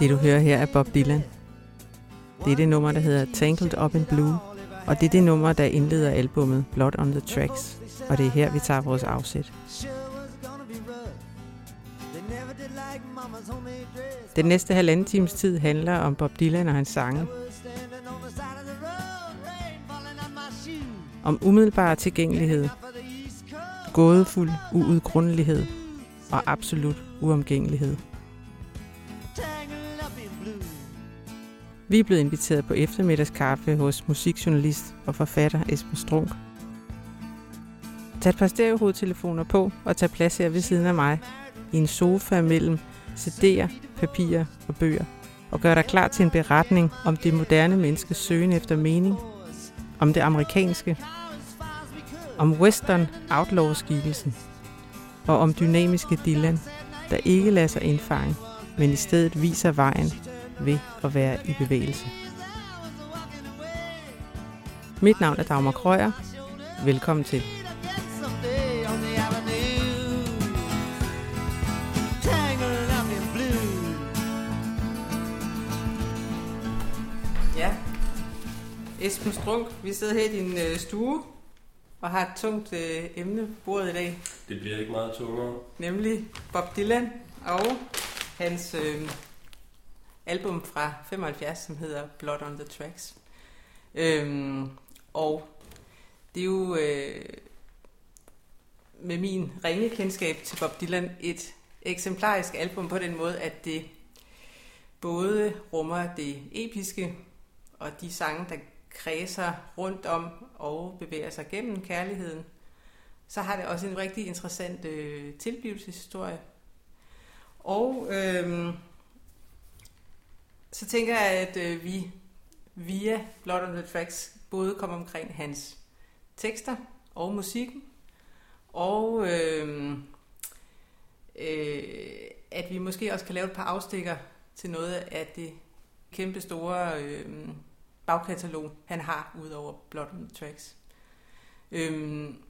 Det du hører her er Bob Dylan. Det er det nummer, der hedder Tangled Up in Blue, og det er det nummer, der indleder albummet Blood on the Tracks, og det er her, vi tager vores afsæt. Den næste halvanden times tid handler om Bob Dylan og hans sange. Om umiddelbar tilgængelighed, gådefuld uudgrundelighed og absolut uomgængelighed. Vi er blevet inviteret på eftermiddagskaffe hos musikjournalist og forfatter Esben Strunk. Tag et par stereohovedtelefoner på og tag plads her ved siden af mig. I en sofa mellem CD'er, papirer og bøger. Og gør dig klar til en beretning om det moderne menneskes søgen efter mening, om det amerikanske, om western outlaw-skikkelsen og om dynamiske Dylan, der ikke lader sig indfange, men i stedet viser vejen ved at være i bevægelse. Mit navn er Dagmar Krøyer. Velkommen til. Ja, Esben Strunk, vi sidder her i din øh, stue og har et tungt øh, emne på bordet i dag. Det bliver ikke meget tungere. Nemlig Bob Dylan og hans øh, album fra 75, som hedder Blood on the Tracks. Øhm, og det er jo øh, med min ringe kendskab til Bob Dylan et eksemplarisk album på den måde, at det både rummer det episke og de sange, der kredser rundt om og bevæger sig gennem kærligheden, så har det også en rigtig interessant øh, tilblivelseshistorie. Og øh, så tænker jeg, at øh, vi via Blood on the Tracks både kommer omkring hans tekster og musikken, og øh, øh, at vi måske også kan lave et par afstikker til noget af det kæmpe store øh, bagkatalog, han har ud over Blood on the Tracks. Øhm,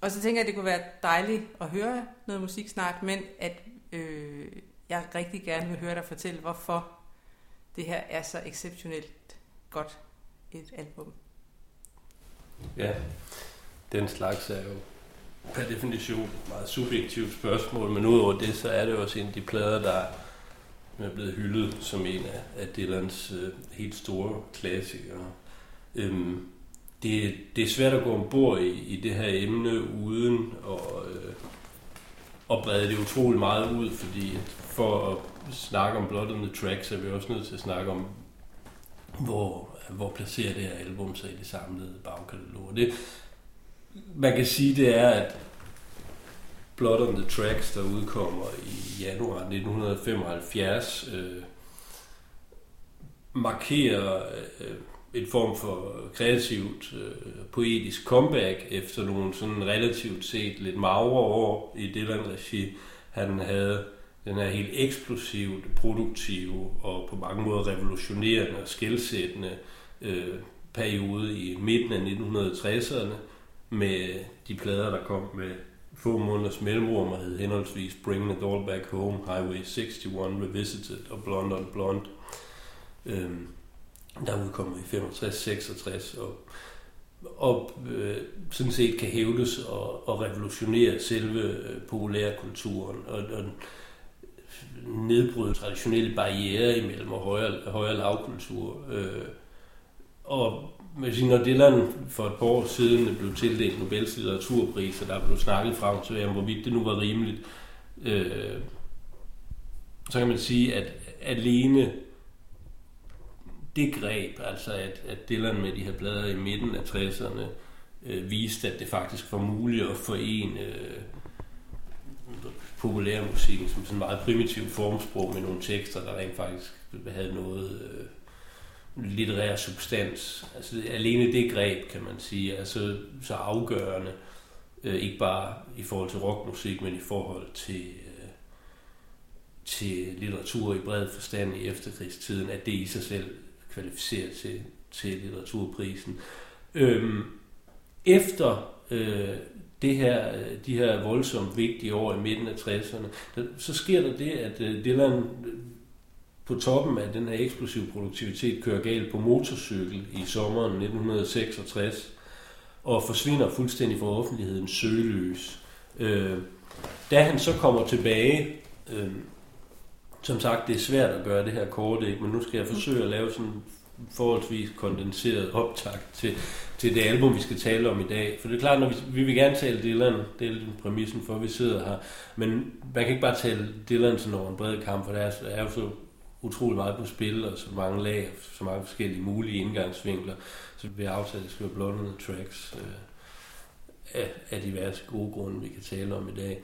og så tænker jeg, at det kunne være dejligt at høre noget musik snart, men at øh, jeg rigtig gerne vil høre dig fortælle, hvorfor det her er så exceptionelt godt et album. Ja, den slags er jo per definition et meget subjektivt spørgsmål, men udover det, så er det også en af de plader, der er blevet hyldet som en af, af Dylans øh, helt store klassikere. Øhm, det, det er svært at gå ombord i, i det her emne uden at, øh, at brede det utrolig meget ud, fordi for at snakke om Blood on the Tracks, så er vi også nødt til at snakke om, hvor, hvor placerer det her album sig i det samlede bagkatalog. Det, man kan sige, det er, at Blood on the Tracks, der udkommer i januar 1975, øh, markerer øh, en form for kreativt øh, poetisk comeback efter nogle sådan relativt set lidt magre år i Dylan-regi. Han havde den her helt eksplosivt produktive og på mange måder revolutionerende og skældsættende øh, periode i midten af 1960'erne med de plader, der kom med få måneders mellemrum og hed henholdsvis Bringing It All Back Home, Highway 61 Revisited og Blonde on Blonde. Øhm, der udkommer i 65-66 og, og øh, sådan set kan hævdes og, og revolutionere selve øh, populærkulturen og, og nedbryde traditionelle barriere imellem højere, højere lavkultur. Øh, og man sige, når Dylan for et par år siden blev tildelt Nobels litteraturpris, og der blev snakket frem til, om hvorvidt det nu var rimeligt, øh, så kan man sige, at alene det greb, altså at, at Dylan med de her blader i midten af 60'erne øh, viste, at det faktisk var muligt at forene øh, populærmusikken som sådan meget primitiv formsprog med nogle tekster, der rent faktisk havde noget øh, litterær substans. Altså alene det greb, kan man sige, er så, så afgørende, øh, ikke bare i forhold til rockmusik, men i forhold til, øh, til litteratur i bred forstand i efterkrigstiden, at det i sig selv kvalificerer til, til litteraturprisen. Øhm, efter øh, det her, de her voldsomt vigtige år i midten af 60'erne, så sker der det, at øh, Dylan på toppen af den her eksplosive produktivitet kører galt på motorcykel i sommeren 1966 og forsvinder fuldstændig fra offentlighedens søgelys. Øh, da han så kommer tilbage, øh, som sagt, det er svært at gøre det her kort, ikke? men nu skal jeg forsøge at lave sådan forholdsvis kondenseret optakt til, til det album, vi skal tale om i dag. For det er klart, når vi, vi vil gerne tale Dylan, det er lidt præmissen for, at vi sidder her, men man kan ikke bare tale Dylan sådan over en bred kamp, for der er, er jo så utrolig meget på spil, og så mange lag, så mange forskellige mulige indgangsvinkler. Så vi har aftalt, at det skal være blondede tracks øh, af, af diverse gode grunde, vi kan tale om i dag.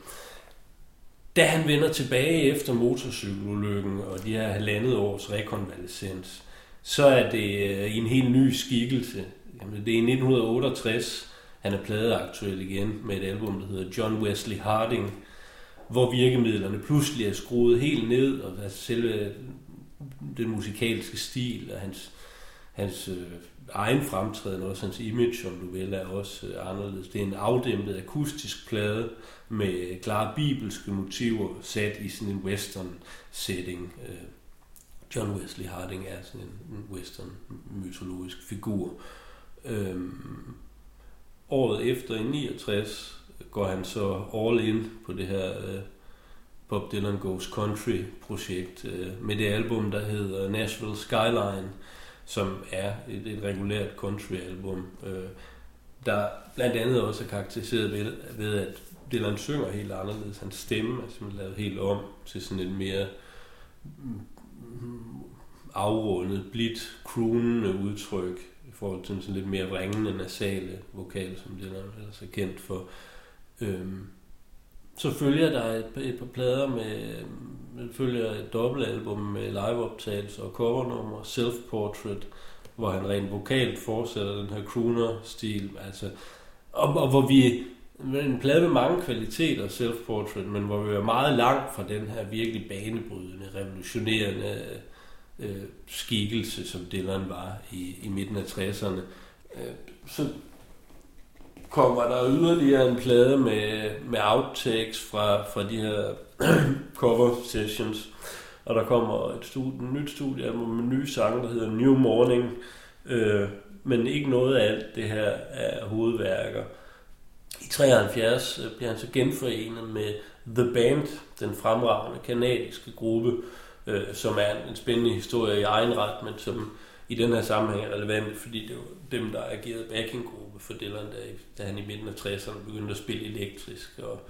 Da han vender tilbage efter motorcykelulykken og de her halvandet års rekonvalescens, så er det øh, en helt ny skikkelse. Jamen, det er i 1968, han er pladeaktuel igen med et album, der hedder John Wesley Harding, hvor virkemidlerne pludselig er skruet helt ned, og selve den musikalske stil og hans, hans øh, egen fremtræden, også hans image, om du vil, er også øh, anderledes. Det er en afdæmpet akustisk plade med klare bibelske motiver sat i sådan en western setting. Øh, John Wesley Harding er sådan en, western mytologisk figur. Øhm, året efter i 69 går han så all in på det her øh, Bob Dylan Goes Country projekt øh, med det album, der hedder Nashville Skyline, som er et, et regulært country album, øh, der blandt andet også er karakteriseret ved, ved at Dylan synger helt anderledes. Hans stemme er simpelthen lavet helt om til sådan et mere mm, afrundet, blidt, croonende udtryk i forhold til sådan lidt mere ringende nasale vokal, som Dylan ellers er kendt for. Øhm, så følger der et, et par plader med, med følger et dobbeltalbum med liveoptagelser og covernummer, self-portrait, hvor han rent vokalt fortsætter den her crooner-stil, altså, og, og hvor vi en plade med mange kvaliteter, self-portrait, men hvor vi er meget langt fra den her virkelig banebrydende, revolutionerende øh, skikkelse, som Dylan var i, i midten af 60'erne. Øh, så kommer der yderligere en plade med, med outtakes fra, fra de her cover sessions. Og der kommer et, studie, et nyt studie med nye sange, der hedder New Morning. Øh, men ikke noget af alt det her er hovedværker. I 73 øh, bliver han så genforenet med The Band, den fremragende kanadiske gruppe, øh, som er en spændende historie i egen ret, men som i den her sammenhæng er relevant, fordi det var dem, der agerede backinggruppe for Dylan, da, da han i midten af 60'erne begyndte at spille elektrisk og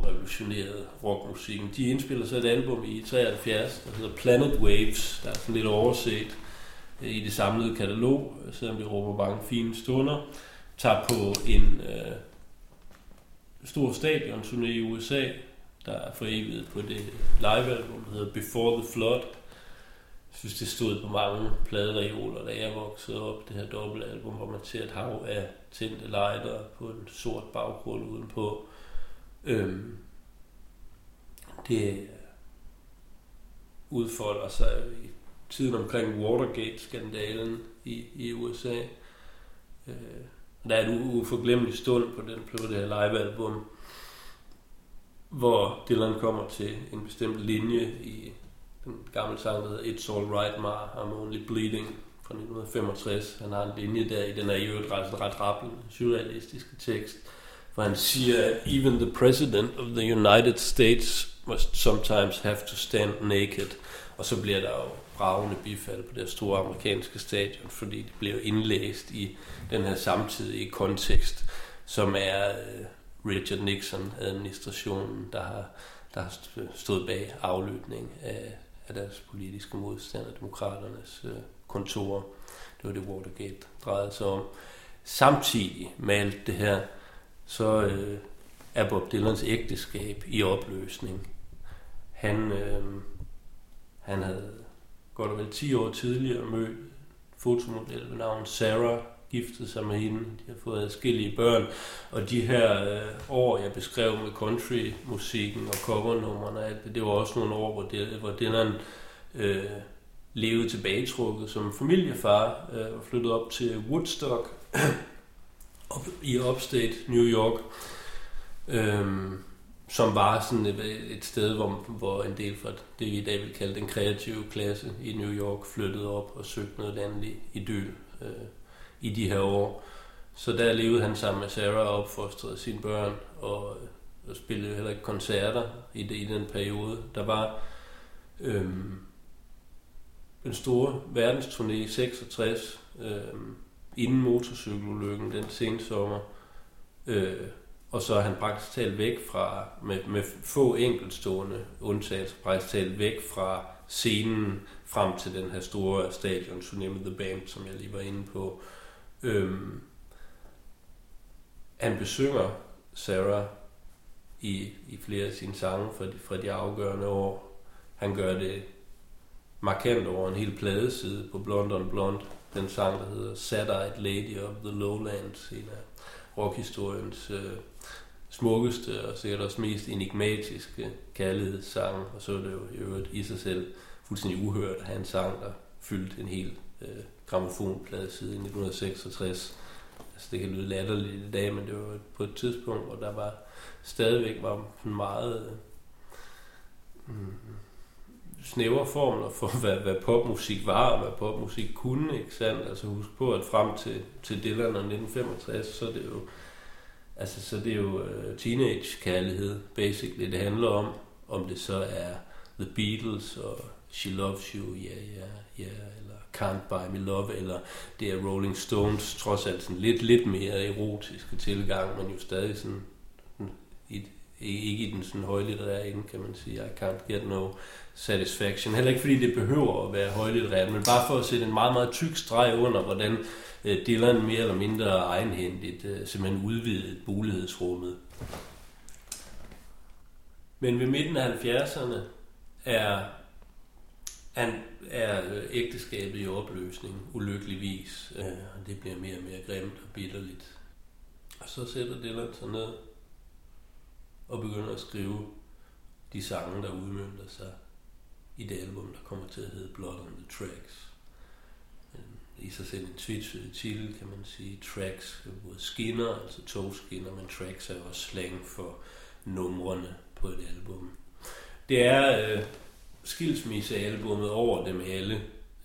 revolutionerede rockmusikken. De indspiller så et album i 73, der hedder Planet Waves, der er sådan lidt overset øh, i det samlede katalog, selvom det råber mange fine stunder, tager på en øh, stor stadion i USA, der er foreviget på det livealbum, der hedder Before the Flood, synes, det stod på mange pladereoler, da jeg voksede op, det her dobbeltalbum, hvor man ser et hav af tændte lighter på en sort baggrund udenpå. Øhm, det udfolder sig i tiden omkring Watergate-skandalen i, i USA. Øh, der er en uforglemmelig stund på, den, på det her livealbum, hvor Dylan kommer til en bestemt linje i den gamle sang, der hedder It's All Right Ma, I'm Only Bleeding fra 1965. Han har en linje der i den er i øvrigt ret, ret rappelende, surrealistiske tekst, hvor han siger, Even the President of the United States must sometimes have to stand naked. Og så bliver der jo bravende bifald på det store amerikanske stadion, fordi det bliver indlæst i den her samtidige kontekst, som er øh, Richard Nixon-administrationen, der har, der har stået bag aflytning af af deres politiske modstander, demokraternes øh, kontorer. Det var det Watergate drejede sig om. Samtidig med alt det her, så øh, er Bob Dylans ægteskab i opløsning. Han, øh, han havde godt og vel 10 år tidligere mødt fotomodel ved navn Sarah, giftet sig med hende. De har fået adskillige børn. Og de her øh, år, jeg beskrev med country-musikken og covernummerne, det, det var også nogle år, hvor, det, hvor Dylan øh, levede tilbagetrukket som familiefar øh, og flyttede op til Woodstock op, i upstate New York. øhm, som var sådan et, et sted, hvor, hvor en del fra det, vi i dag vil kalde den kreative klasse i New York, flyttede op og søgte noget andet idyl. øh, i de her år. Så der levede han sammen med Sarah og opfostrede sine børn, og, øh, og spillede heller ikke koncerter i, det, i den periode. Der var øhm, en stor verdensturné i 66, øhm, inden motorcykelulykken den sene sommer. Øh, og så er han praktisk talt væk fra, med, med få enkeltstående undtagelser, praktisk talt væk fra scenen frem til den her store stadion, Tsunami The Band, som jeg lige var inde på. Øhm, han besynger Sarah i, i flere af sine sange fra de, fra de afgørende år. Han gør det markant over en hel pladeside på Blonde on Blonde. Den sang, der hedder Satellite Lady of the Lowlands, en af rockhistoriens øh, smukkeste og sikkert også mest enigmatiske kærlighedssang. Og så er det jo i øvrigt i sig selv fuldstændig uhørt at have en sang, der fyldte en hel øh, gramofonplade siden 1966. Altså det kan lyde latterligt i dag, men det var på et tidspunkt, hvor der var stadigvæk var meget øh, mm, snævre formler for, hvad, hvad popmusik var, og hvad popmusik kunne, ikke sandt? Altså husk på, at frem til, til Dylan og 1965, så er det jo, altså, så det er jo uh, teenage-kærlighed, basically, det handler om, om det så er The Beatles og She Loves You, ja, ja, ja, Can't Buy Me Love, eller det er Rolling Stones, trods alt sådan lidt, lidt mere erotiske tilgang, men jo stadig sådan, i, ikke i den sådan højlitterære ende, kan man sige, I can't get no satisfaction. Heller ikke fordi det behøver at være højlitterært, men bare for at sætte en meget, meget tyk streg under, hvordan øh, Dylan mere eller mindre egenhændigt øh, simpelthen udvidede mulighedsrummet. Men ved midten af 70'erne er, han er øh, ægteskabet i opløsning, ulykkeligvis. Øh, og det bliver mere og mere grimt og bitterligt. Og så sætter Dylan sig ned og begynder at skrive de sange, der udmyndter sig i det album, der kommer til at hedde Blood on the Tracks. I sig selv en tvetydig titel, kan man sige. Tracks, er både skinner, altså togskinner, men tracks er også slang for numrene på et album. Det er øh, skilsmissealbummet over dem alle,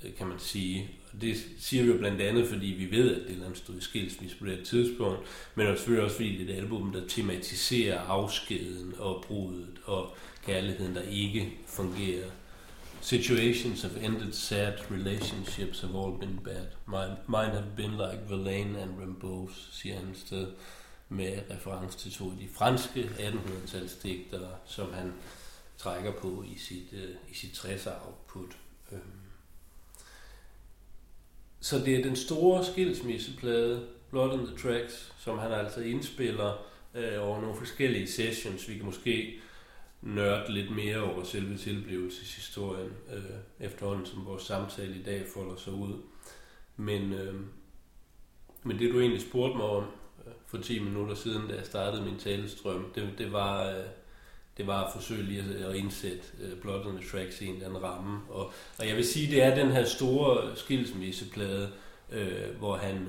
øh, kan man sige. Og det siger vi jo blandt andet, fordi vi ved, at Dylan stod i skilsmisse på det tidspunkt, men også selvfølgelig også fordi det er et album, der tematiserer afskeden og brudet og kærligheden, der ikke fungerer. Situations have ended sad, relationships have all been bad. Mine, mine have been like Verlaine and Rimbaud's, siger han sted, med reference til to af de franske 1800-tals digtere, som han trækker på i sit, øh, i sit 60'er output. Um, så det er den store skilsmisseplade, Blood on the Tracks, som han altså indspiller øh, over nogle forskellige sessions. Vi kan måske nørde lidt mere over selve tilblivelseshistorien, øh, efterhånden som vores samtale i dag folder sig ud. Men, øh, men det du egentlig spurgte mig om øh, for 10 minutter siden, da jeg startede min talestrøm, det, det var... Øh, det var at forsøge lige at, indsætte øh, Blood on the Tracks i en eller anden ramme. Og, og jeg vil sige, det er den her store skilsmisseplade, øh, hvor han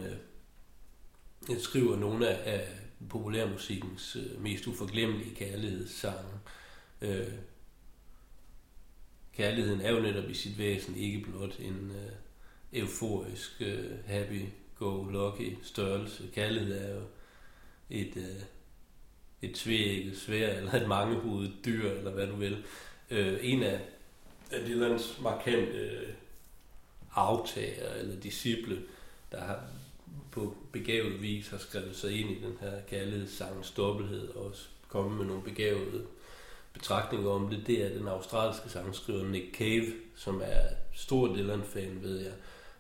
øh, skriver nogle af, af populærmusikkens øh, mest uforglemmelige kærlighedssange. Øh, kærligheden er jo netop i sit væsen ikke blot en øh, euforisk, øh, happy-go-lucky størrelse. Kærlighed er jo et... Øh, et tvækket svær, eller et mangehovedet dyr, eller hvad du vil. Øh, en af, af Dylans markante øh, aftager eller disciple, der har på begavet vis har skrevet sig ind i den her kærlighedssangens dobbelthed, og også kommet med nogle begavede betragtninger om det, det er den australske sangskriver Nick Cave, som er stor Dylan-fan, ved jeg,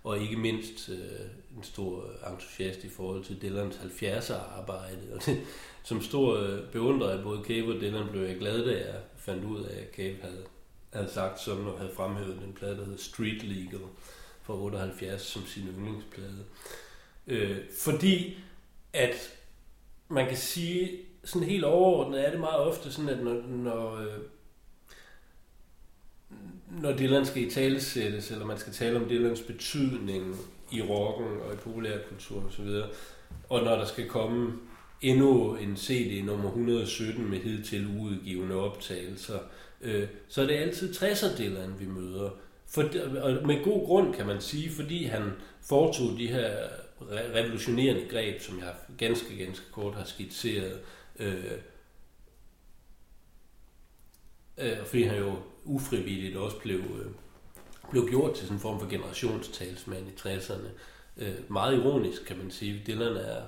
og ikke mindst øh, en stor entusiast i forhold til Dylans 70'er arbejde. Og det, som stor øh, beundrer af både Cave og Dylan blev jeg glad, da jeg fandt ud af, at Cave havde, havde sagt sådan og havde fremhævet den plade, der hedder Street Legal fra 78 som sin yndlingsplade. Øh, fordi at man kan sige, sådan helt overordnet er det meget ofte sådan, at når, når, øh, når Dylan skal i talesættes, eller man skal tale om Dylans betydning i rocken og i populærkultur osv., og når der skal komme endnu en CD nummer 117 med hidtil uudgivende optagelser, øh, så er det altid 60'er vi møder. For, og med god grund kan man sige, fordi han foretog de her revolutionerende greb, som jeg ganske, ganske kort har skitseret. Øh, øh, fordi han jo ufrivilligt også blev, øh, blev gjort til sådan en form for generationstalsmand i 60'erne. Øh, meget ironisk, kan man sige. Dylan er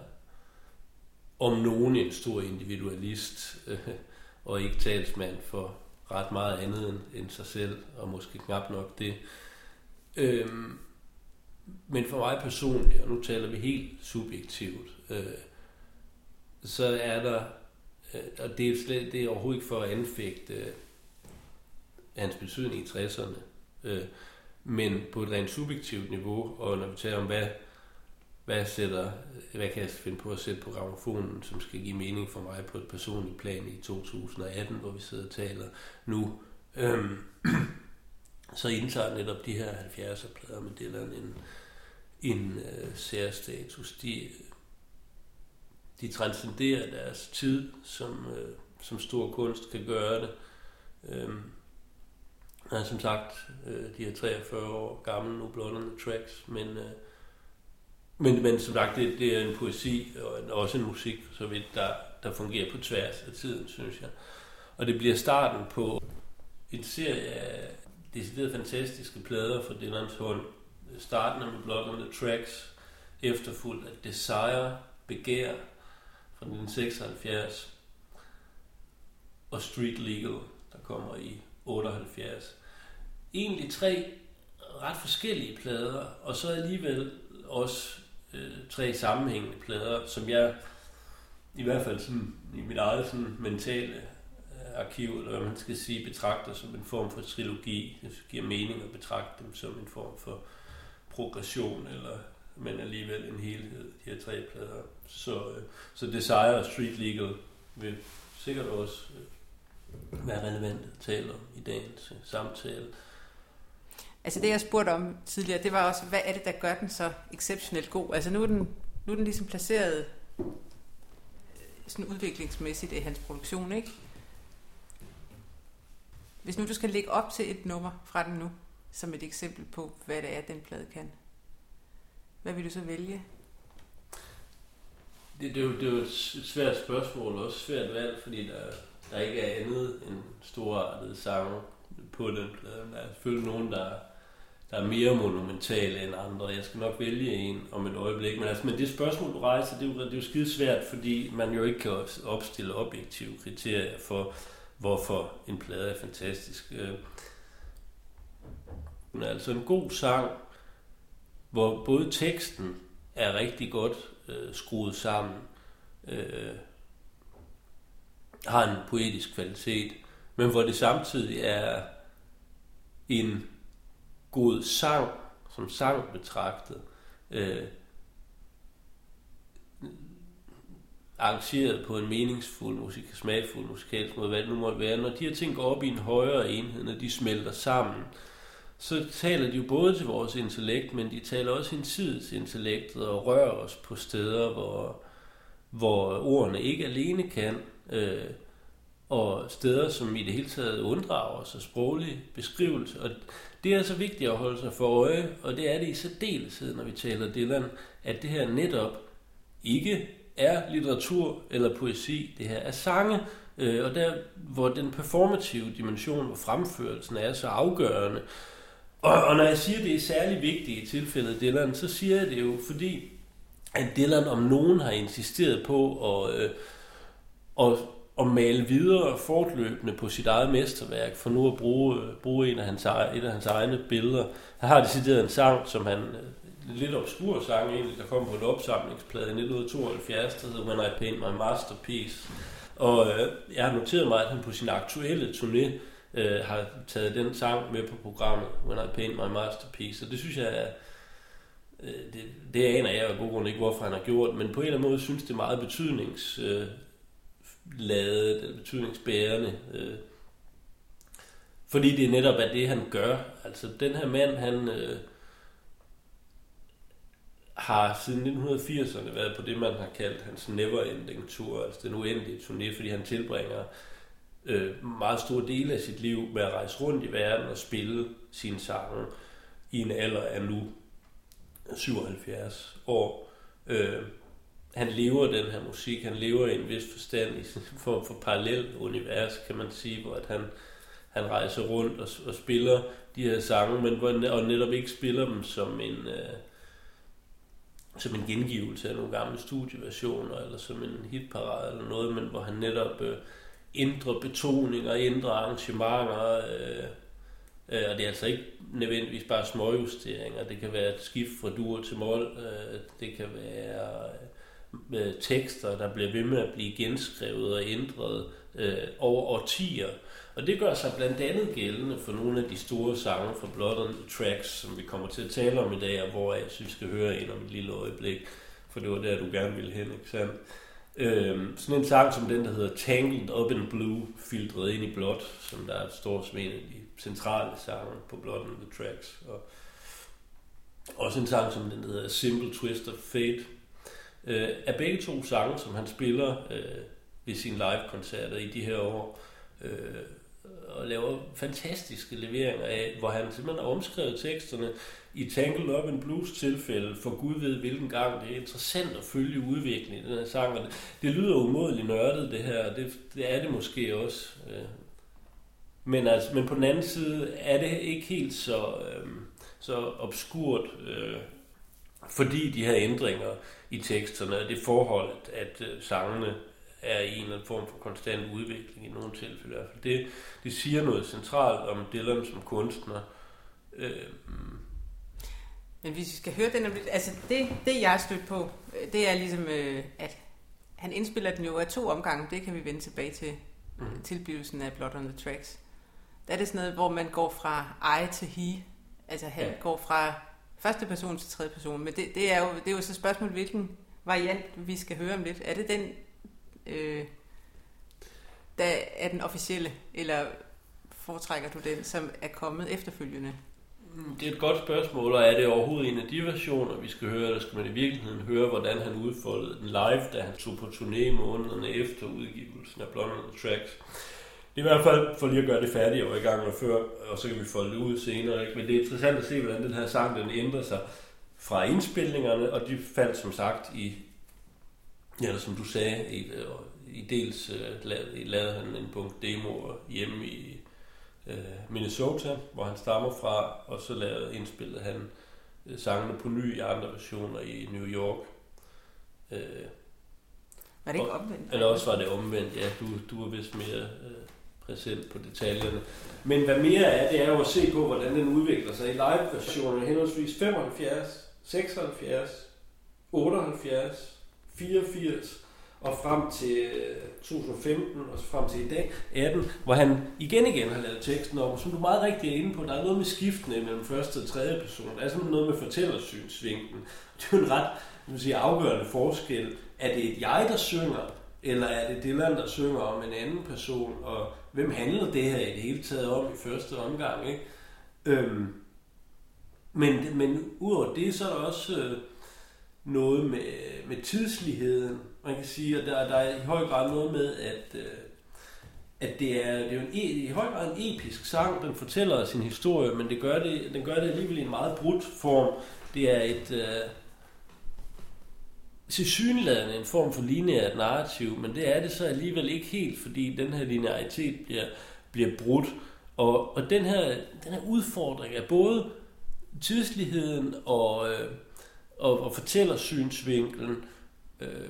om nogen en stor individualist, øh, og ikke talsmand for ret meget andet end, end sig selv, og måske knap nok det. Øhm, men for mig personligt, og nu taler vi helt subjektivt, øh, så er der, øh, og det er, slet, det er overhovedet ikke for at anfægte hans betydning i 60'erne, øh, men på et rent subjektivt niveau, og når vi taler om, hvad, hvad, sætter, hvad kan jeg finde på at sætte på gramofonen, som skal give mening for mig på et personligt plan i 2018, hvor vi sidder og taler nu, øh, så indtager netop de her 70'er plader med Dylan en, en øh, særstatus. De, de transcenderer deres tid, som, øh, som stor kunst kan gøre det. Øhm, han er som sagt øh, de er 43 år gammel nu, blonderne Tracks, men, øh, men, men som sagt, det, det er en poesi og også en musik, så vidt, der, der fungerer på tværs af tiden, synes jeg. Og det bliver starten på en serie af decideret fantastiske plader fra Dylans hånd, starten med blonderne Tracks, efterfulgt af Desire, Begær fra 1976, og Street Legal, der kommer i 78. Egentlig tre ret forskellige plader, og så alligevel også øh, tre sammenhængende plader, som jeg i hvert fald sådan, i mit eget sådan, mentale øh, arkiv, eller hvad man skal sige, betragter som en form for trilogi. Det giver mening at betragte dem som en form for progression, eller, men alligevel en helhed, de her tre plader. Så, øh, så Desire og Street Legal vil sikkert også øh, være relevant at tale om i dagens øh, samtale. Altså det, jeg spurgte om tidligere, det var også, hvad er det, der gør den så exceptionelt god? Altså nu er den, nu er den ligesom placeret øh, sådan udviklingsmæssigt i hans produktion, ikke? Hvis nu du skal lægge op til et nummer fra den nu, som et eksempel på, hvad det er, den plade kan. Hvad vil du så vælge? Det, det, er jo, det er jo et svært spørgsmål, og også svært valg, fordi der, der ikke er andet end storartede sange på den plade. Der er selvfølgelig nogen, der, der er mere monumentale end andre. Jeg skal nok vælge en om et øjeblik. Men, altså, men det spørgsmål, du rejser, det er, jo, det er jo skide svært, fordi man jo ikke kan opstille objektive kriterier for, hvorfor en plade er fantastisk. Øh, men er altså en god sang, hvor både teksten er rigtig godt øh, skruet sammen, øh, har en poetisk kvalitet, men hvor det samtidig er en god sang, som sang betragtet, øh, arrangeret på en meningsfuld, musik, smagfuld musikalsk måde, hvad det nu måtte være. Når de her ting går op i en højere enhed, når de smelter sammen, så taler de jo både til vores intellekt, men de taler også hinsides intellektet og rører os på steder, hvor, hvor ordene ikke alene kan, øh, og steder, som i det hele taget unddrager sig sproglig beskrivelse. Og det er altså vigtigt at holde sig for øje, og det er det i særdeleshed, når vi taler Dylan, at det her netop ikke er litteratur eller poesi, det her er sange, øh, og der, hvor den performative dimension, hvor fremførelsen er så afgørende, og, og når jeg siger, at det er særlig vigtigt i tilfældet Dylan, så siger jeg det jo, fordi at Dylan om nogen har insisteret på at, øh, at, at male videre fortløbende på sit eget mesterværk, for nu at bruge, øh, bruge en af hans, e-, et af hans egne billeder. Han har decideret en sang, som han øh, lidt obskur sang egentlig, der kom på en opsamlingsplade i 1972, der hedder When I Paint My Masterpiece. Og øh, jeg har noteret mig, at han på sin aktuelle turné øh, har taget den sang med på programmet, When I Paint My Masterpiece. Og det synes jeg er, øh, det, det aner jeg af god grund ikke, hvorfor han har gjort, men på en eller anden måde synes det er meget betydnings, øh, eller betydningsbærende. Øh, fordi det er netop er det, han gør. Altså, den her mand, han... Øh, har siden 1980'erne været på det, man har kaldt hans never-ending tour, altså den uendelige turné, fordi han tilbringer øh, meget store dele af sit liv med at rejse rundt i verden og spille sine sange i en alder af nu 77 år. Øh, han lever den her musik, han lever i en vis forstand i en form for parallel univers, kan man sige, hvor at han, han rejser rundt og, og spiller de her sange, men hvor, og netop ikke spiller dem som en, øh, som en gengivelse af nogle gamle studieversioner, eller som en hitparade eller noget, men hvor han netop øh, ændrer betoninger, ændrer arrangementer, øh, øh, og det er altså ikke nødvendigvis bare småjusteringer, det kan være et skift fra dur til mål, øh, det kan være øh, tekster, der bliver ved med at blive genskrevet og ændret øh, over årtier, og det gør sig blandt andet gældende for nogle af de store sange fra Blood on the Tracks, som vi kommer til at tale om i dag, og hvor jeg synes, vi skal høre en om et lille øjeblik, for det var der, du gerne ville hen, ikke sandt? Øhm, sådan en sang som den, der hedder Tangled Up in Blue, filtreret ind i blåt, som der står som en af de centrale sange på Blood on the Tracks. Og også en sang som den, der hedder Simple Twist of Fate. Øh, er begge to sange, som han spiller øh, ved sine live-koncerter i de her år. Øh, og laver fantastiske leveringer af, hvor han simpelthen har omskrevet teksterne i Tangled Up in Blues tilfælde, for Gud ved hvilken gang. Det er interessant at følge udviklingen i den her sang, og det, det lyder umådeligt nørdet det her, det, det er det måske også. Øh. Men, altså, men på den anden side er det ikke helt så, øh, så obskurt, øh, fordi de her ændringer i teksterne, og det forhold, at, at sangene er i en eller anden form for konstant udvikling i nogle tilfælde. Fald. Det, det siger noget centralt om Dylan som kunstner. Øh, Men hvis vi skal høre den, altså det, det jeg har stødt på, det er ligesom, øh, at han indspiller den jo af to omgange, det kan vi vende tilbage til, mm. tilblivelsen af Blood on the Tracks. Der er det sådan noget, hvor man går fra I til he, altså han ja. går fra første person til tredje person, men det, det, er jo, det er jo så spørgsmålet, hvilken variant vi skal høre om lidt. Er det den, øh, der er den officielle, eller foretrækker du den, som er kommet efterfølgende? Hmm, det er et godt spørgsmål, og er det overhovedet en af de versioner, vi skal høre, eller skal man i virkeligheden høre, hvordan han udfoldede den live, da han tog på turné månederne efter udgivelsen af Blonde Tracks? Det er i hvert fald for lige at gøre det færdigt og i gang med før, og så kan vi folde det ud senere. Ikke? Men det er interessant at se, hvordan den her sang den ændrer sig fra indspilningerne, og de faldt som sagt i Ja, som du sagde, i, i dels uh, lavede, lavede han en punkt demo hjemme i uh, Minnesota, hvor han stammer fra, og så lavede, indspillede han uh, sangene på ny i andre versioner i New York. Uh, var det ikke omvendt? Eller også var det omvendt, ja. Du, du var vist mere uh, præsent på detaljerne. Men hvad mere er, det er jo at se på, hvordan den udvikler sig i live-versioner, henholdsvis 75, 76, 78, 84 og frem til øh, 2015 og så frem til i dag, 18, hvor han igen igen har lavet teksten om, som du meget rigtigt er inde på, der er noget med skiftene mellem første og tredje person. Der er sådan noget med fortællersynsvinklen. Det er jo en ret vil sige, afgørende forskel. Er det et jeg, der synger, eller er det Dylan, der synger om en anden person, og hvem handler det her i det hele taget om i første omgang, ikke? Øhm, men, men udover det, så er der også... Øh, noget med, med tidsligheden. Man kan sige, at der, der er i høj grad noget med, at, øh, at det er, det er jo en, e, i høj grad en episk sang. Den fortæller sin historie, men det gør det, den gør det alligevel i en meget brudt form. Det er et... Øh, tilsyneladende en form for lineært narrativ, men det er det så alligevel ikke helt, fordi den her linearitet bliver, bliver brudt. Og, og den, her, den her udfordring er både tidsligheden og, øh, og, og fortællersynsvinkelen øh,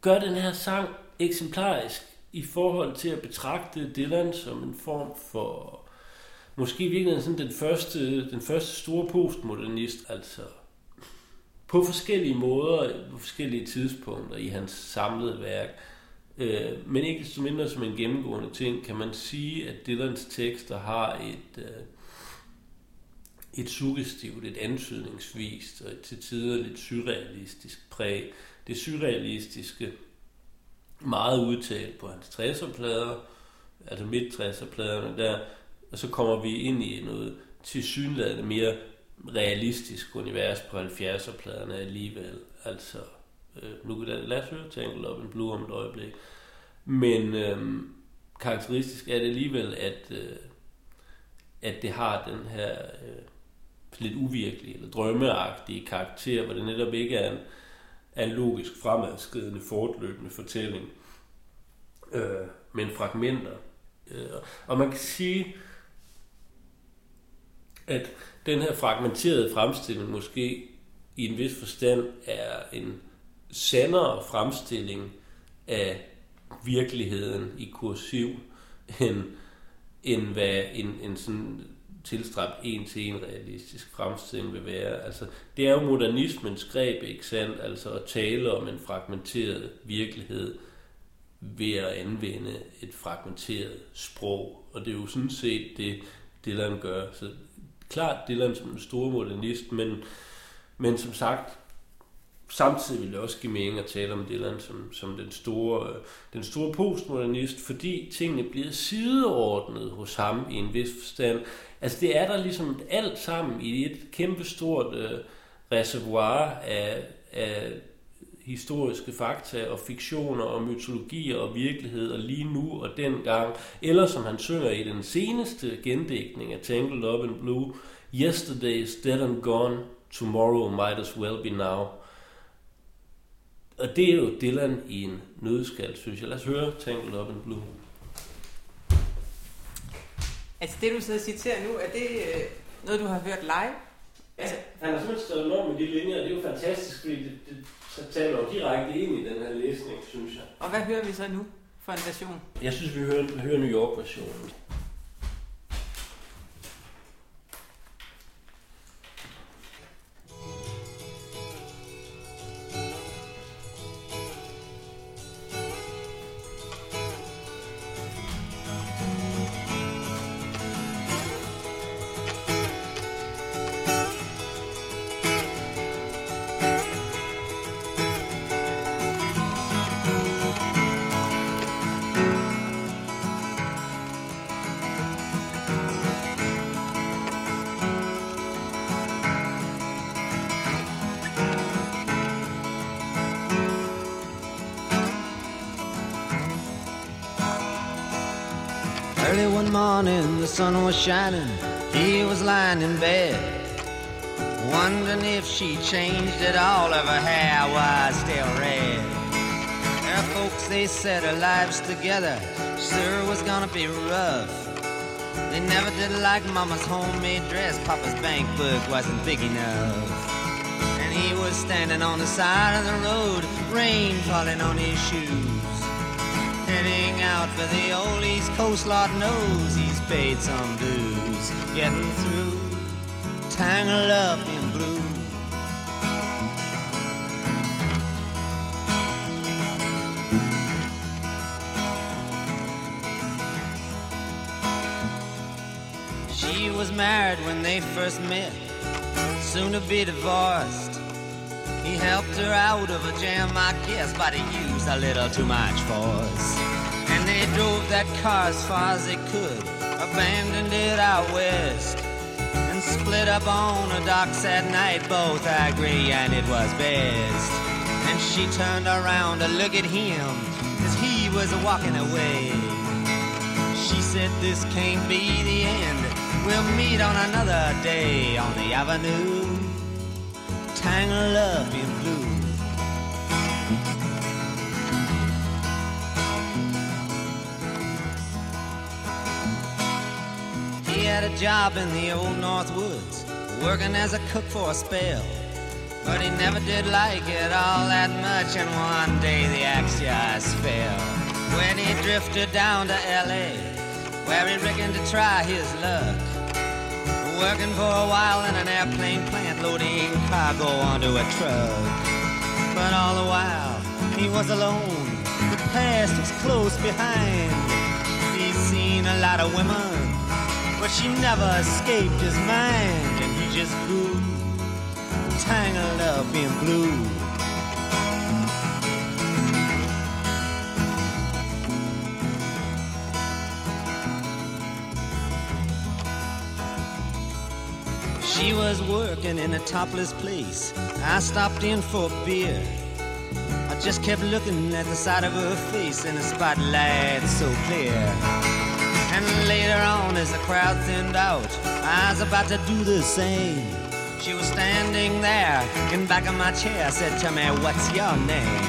gør den her sang eksemplarisk i forhold til at betragte Dylan som en form for, måske virkelig sådan den første, den første store postmodernist, altså på forskellige måder, på forskellige tidspunkter i hans samlede værk. Øh, men ikke så mindre som en gennemgående ting, kan man sige, at Dylans tekster har et, øh, et suggestivt, et antydningsvist og et til tider lidt surrealistisk præg. Det surrealistiske meget udtalt på hans 60'er-plader, altså midt 60'er-pladerne der, og så kommer vi ind i noget til mere realistisk univers på 70'er-pladerne alligevel. Altså, øh, nu kan lad, lad os høre Tangle Up in Blue om et øjeblik. Men øh, karakteristisk er det alligevel, at, øh, at det har den her øh, lidt uvirkelige eller drømmeagtige karakter, hvor det netop ikke er en, er en logisk fremadskridende, fortløbende fortælling, øh, men fragmenter. Øh, og man kan sige, at den her fragmenterede fremstilling måske i en vis forstand er en sandere fremstilling af virkeligheden i kursiv, end, end hvad en, en sådan tilstræbt en til en realistisk fremstilling vil være. Altså, det er jo modernismens greb, ikke sandt? Altså at tale om en fragmenteret virkelighed ved at anvende et fragmenteret sprog. Og det er jo sådan set det, Dylan gør. Så klart Dylan som en stor modernist, men, men som sagt, samtidig vil det også give mening at tale om Dylan som, som den, store, den store postmodernist, fordi tingene bliver sideordnet hos ham i en vis forstand. Altså det er der ligesom alt sammen i et kæmpestort øh, reservoir af, af historiske fakta og fiktioner og mytologier og virkelighed og lige nu og dengang. Eller som han synger i den seneste gendækning af Tangled Up in Blue, Yesterday is dead and gone, tomorrow might as well be now. Og det er jo Dylan i en nødskal, synes jeg. Lad os høre Tangled Up in Blue. Altså det, du sidder og citerer nu, er det øh, noget, du har hørt live? Altså, han har simpelthen skrevet noget med de linjer, og det er jo fantastisk, fordi det, det så taler jo direkte ind i den her læsning, synes jeg. Og hvad hører vi så nu for en version? Jeg synes, vi hører, vi hører New York-versionen. Sun was shining. He was lying in bed, wondering if she changed at all. If her hair was still red. Her folks, they said her lives together sure was gonna be rough. They never did like Mama's homemade dress. Papa's bank book wasn't big enough. And he was standing on the side of the road, rain falling on his shoes heading out for the old East Coast. Lord knows paid some dues. Getting through, tangled up in blue. She was married when they first met, soon to be divorced. He helped her out of a jam, I guess, but he used a little too much force. And they drove that car as far as they could, abandoned it out west, and split up on the docks that night. Both agree, and it was best. And she turned around to look at him as he was walking away. She said, This can't be the end. We'll meet on another day on the avenue tangled up in blue. He had a job in the old North Woods, working as a cook for a spell. But he never did like it all that much, and one day the axe just fell. When he drifted down to L.A., where he reckoned to try his luck. Working for a while in an airplane plant, loading cargo onto a truck. But all the while, he was alone. The past was close behind. He's seen a lot of women, but she never escaped his mind. And he just grew tangled up in blue. She was working in a topless place. I stopped in for a beer. I just kept looking at the side of her face in the spotlight so clear. And later on, as the crowd thinned out, I was about to do the same. She was standing there in back of my chair. Said, "Tell me, what's your name?"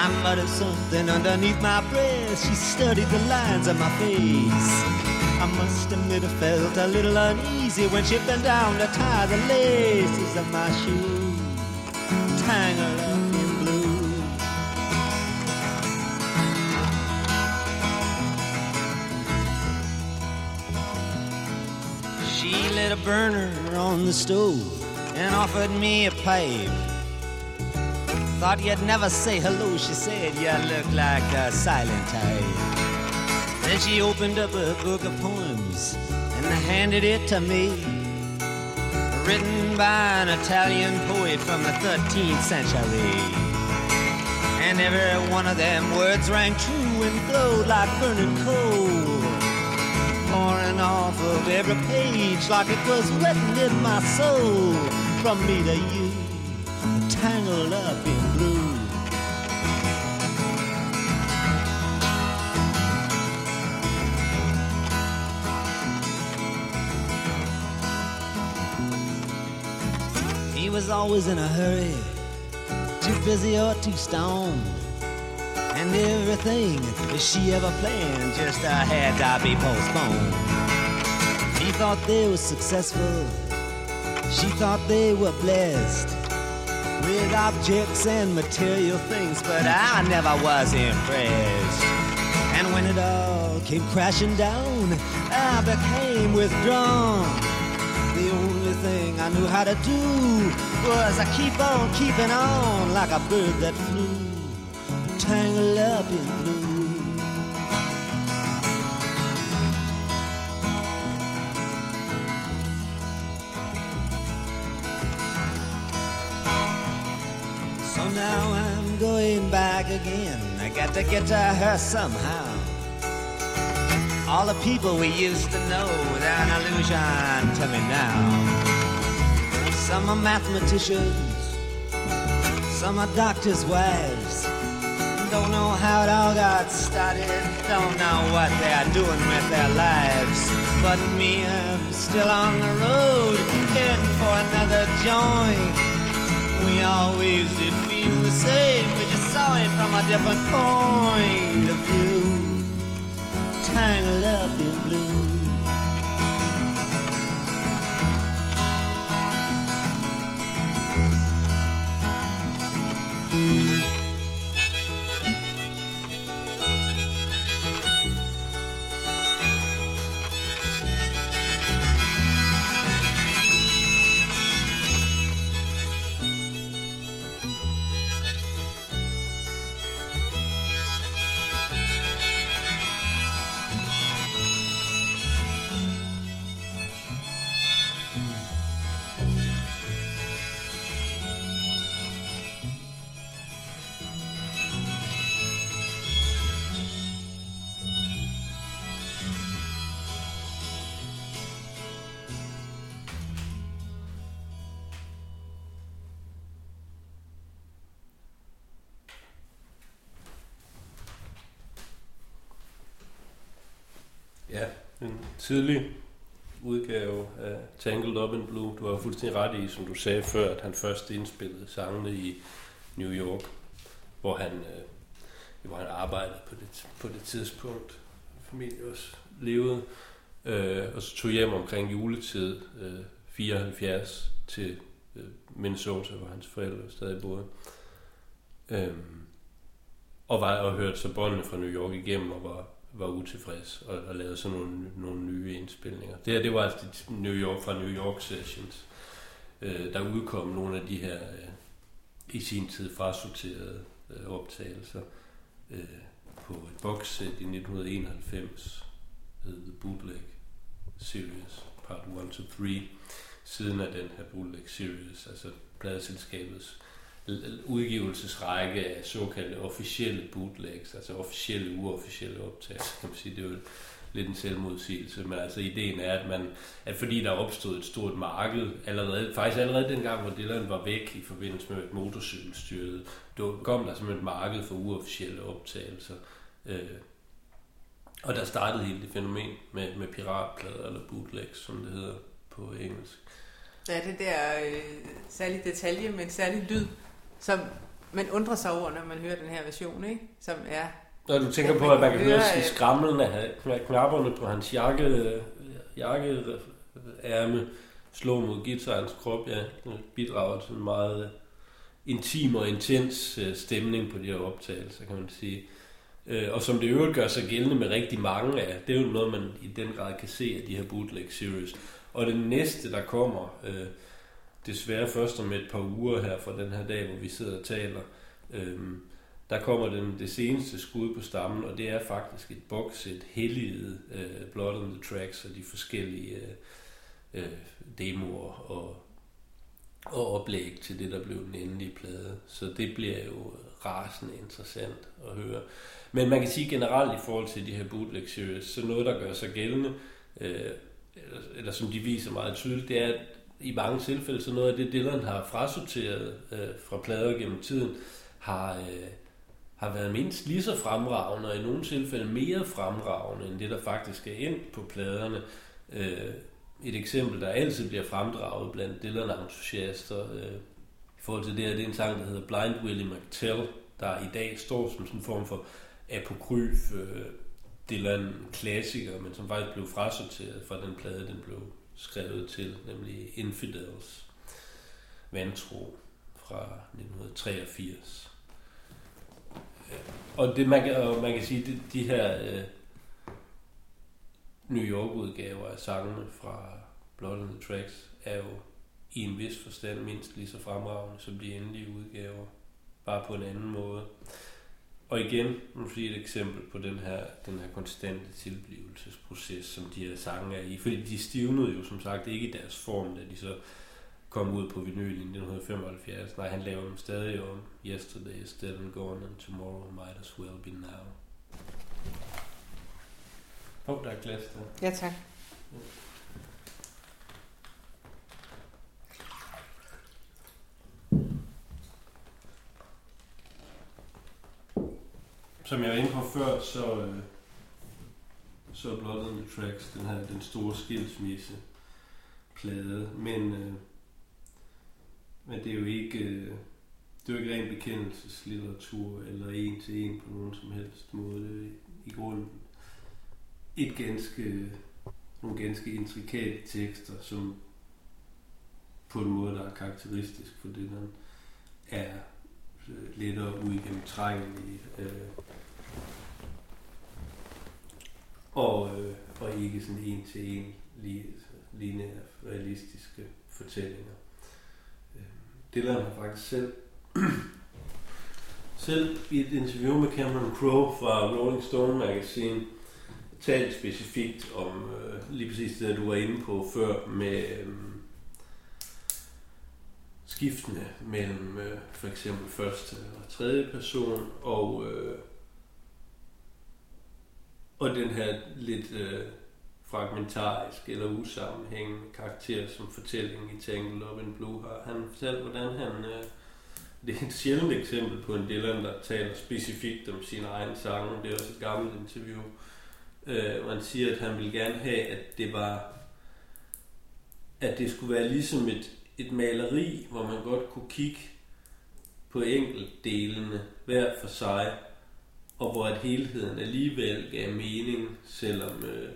I muttered something underneath my breath. She studied the lines of my face. I must admit I felt a little uneasy when she bent down to tie the laces of my shoes, tangled lit a burner on the stove and offered me a pipe. Thought you'd never say hello, she said. You look like a silent type. Then she opened up a book of poems and handed it to me. Written by an Italian poet from the 13th century. And every one of them words rang true and glowed like burning coal. Pouring off of every page like it was written in my soul. From me to you, tangled up in blue. He was always in a hurry, too busy or too stoned. And everything that she ever planned just uh, had to be postponed. He thought they were successful, she thought they were blessed with objects and material things, but I never was impressed. And when it all came crashing down, I became withdrawn. The only thing I knew how to do was I keep on keeping on like a bird that flew, tangled up in blue. So now I'm going back again. I got to get to her somehow. All the people we used to know, they're an illusion to me now. Some are mathematicians, some are doctors' wives. Don't know how it all got started, don't know what they're doing with their lives. But me, I'm still on the road, heading for another joint. We always did feel the same, we just saw it from a different point of view. Tangled up in blue. Tidlig udgave af Tangled Up in Blue. Du har fuldstændig ret i, som du sagde før, at han først indspillede sangene i New York, hvor han, øh, hvor han arbejdede på det, på det tidspunkt. Familie også levede. Øh, og så tog hjem omkring juletid, øh, 74, til øh, Minnesota, hvor hans forældre stadig boede. Øh, og var og hørte så båndene fra New York igennem og var var utilfreds og, og lavede sådan nogle, nogle nye indspilninger. Det her, det var altså New York fra New York Sessions. Øh, der udkom nogle af de her øh, i sin tid frasorterede øh, optagelser øh, på et boxset i 1991 hed The Bootleg Series Part 1 to 3 siden af den her Bootleg Series, altså pladeselskabets udgivelsesrække af såkaldte officielle bootlegs, altså officielle uofficielle optagelser, kan man sige. Det er jo lidt en selvmodsigelse, men altså ideen er, at, man, at fordi der opstod et stort marked, allerede, faktisk allerede dengang, hvor Dylan var væk i forbindelse med motorcykelstyret, då kom der simpelthen et marked for uofficielle optagelser. Øh, og der startede hele det fænomen med, med piratplader, eller bootlegs, som det hedder på engelsk. Ja, det der øh, særlig detalje med en særlig lyd, som man undrer sig over, når man hører den her version, ikke? Som er... Når du tænker på, at man kan høre høre, skramlen af knapperne på hans jakke, jakkeærme øh, slå mod guitarens krop, ja, bidrager til en meget intim og intens øh, stemning på de her optagelser, kan man sige. Øh, og som det i øvrigt gør sig gældende med rigtig mange af, det er jo noget, man i den grad kan se af de her bootleg series. Og det næste, der kommer, øh, desværre først om et par uger her fra den her dag, hvor vi sidder og taler, øhm, der kommer den, det seneste skud på stammen, og det er faktisk et boxset helliget øh, Blood on the Tracks og de forskellige øh, øh, demoer og, og oplæg til det, der blev den endelige plade. Så det bliver jo rasende interessant at høre. Men man kan sige generelt i forhold til de her bootleg series, så noget, der gør sig gældende, øh, eller, eller som de viser meget tydeligt, det er, at i mange tilfælde, så noget af det, Dylan har frasorteret øh, fra plader gennem tiden, har, øh, har været mindst lige så fremragende, og i nogle tilfælde mere fremragende, end det, der faktisk er endt på pladerne. Øh, et eksempel, der altid bliver fremdraget blandt Dylan-entusiaster øh, i forhold til det her, det er en sang, der hedder Blind Willie McTell, der i dag står som sådan en form for apokryf øh, Dylan-klassiker, men som faktisk blev frasorteret fra den plade, den blev skrevet til, nemlig Infidels Vantro fra 1983. Øh, og det man kan, og man kan sige, de, de her øh, New York-udgaver af sangene fra Blood on the Tracks er jo i en vis forstand mindst lige så fremragende som de endelige udgaver, bare på en anden måde. Og igen, sige et eksempel på den her, den her konstante tilblivelsesproces, som de her sange er i. Fordi de stivnede jo som sagt ikke i deres form, da de så kom ud på vinyl i 1975. Nej, han laver dem stadig om. Yesterday is dead and gone, and tomorrow might as well be now. Åh, oh, der er glas der. Ja, tak. Som jeg var inde på før, så, øh, så er Blood on the Tracks den her, den store skilsmisse plade, men, øh, men det er jo ikke, øh, det er jo ikke ren bekendelseslitteratur eller en til en på nogen som helst måde. Det er i grunden et ganske, nogle ganske intrikate tekster, som på en måde, der er karakteristisk for det, den er Øh, lettere uigennemtrængelige. Øh, og, øh, og ikke sådan en til en lineære realistiske fortællinger. Øh, Dylan har faktisk selv selv i et interview med Cameron Crowe fra Rolling Stone Magazine talt specifikt om øh, lige præcis det, du var inde på før med øh, skiftende mellem øh, for eksempel første og tredje person og øh, og den her lidt øh, fragmentarisk eller usammenhængende karakter, som fortællingen i Tangled Up in Blue har. Han fortalte, hvordan han... Øh, det er et sjældent eksempel på en Dylan, der taler specifikt om sin egen sange. Det er også et gammelt interview. Øh, man han siger, at han ville gerne have, at det var... At det skulle være ligesom et, et maleri, hvor man godt kunne kigge på enkeltdelene hver for sig, og hvor at helheden alligevel gav mening, selvom, øh,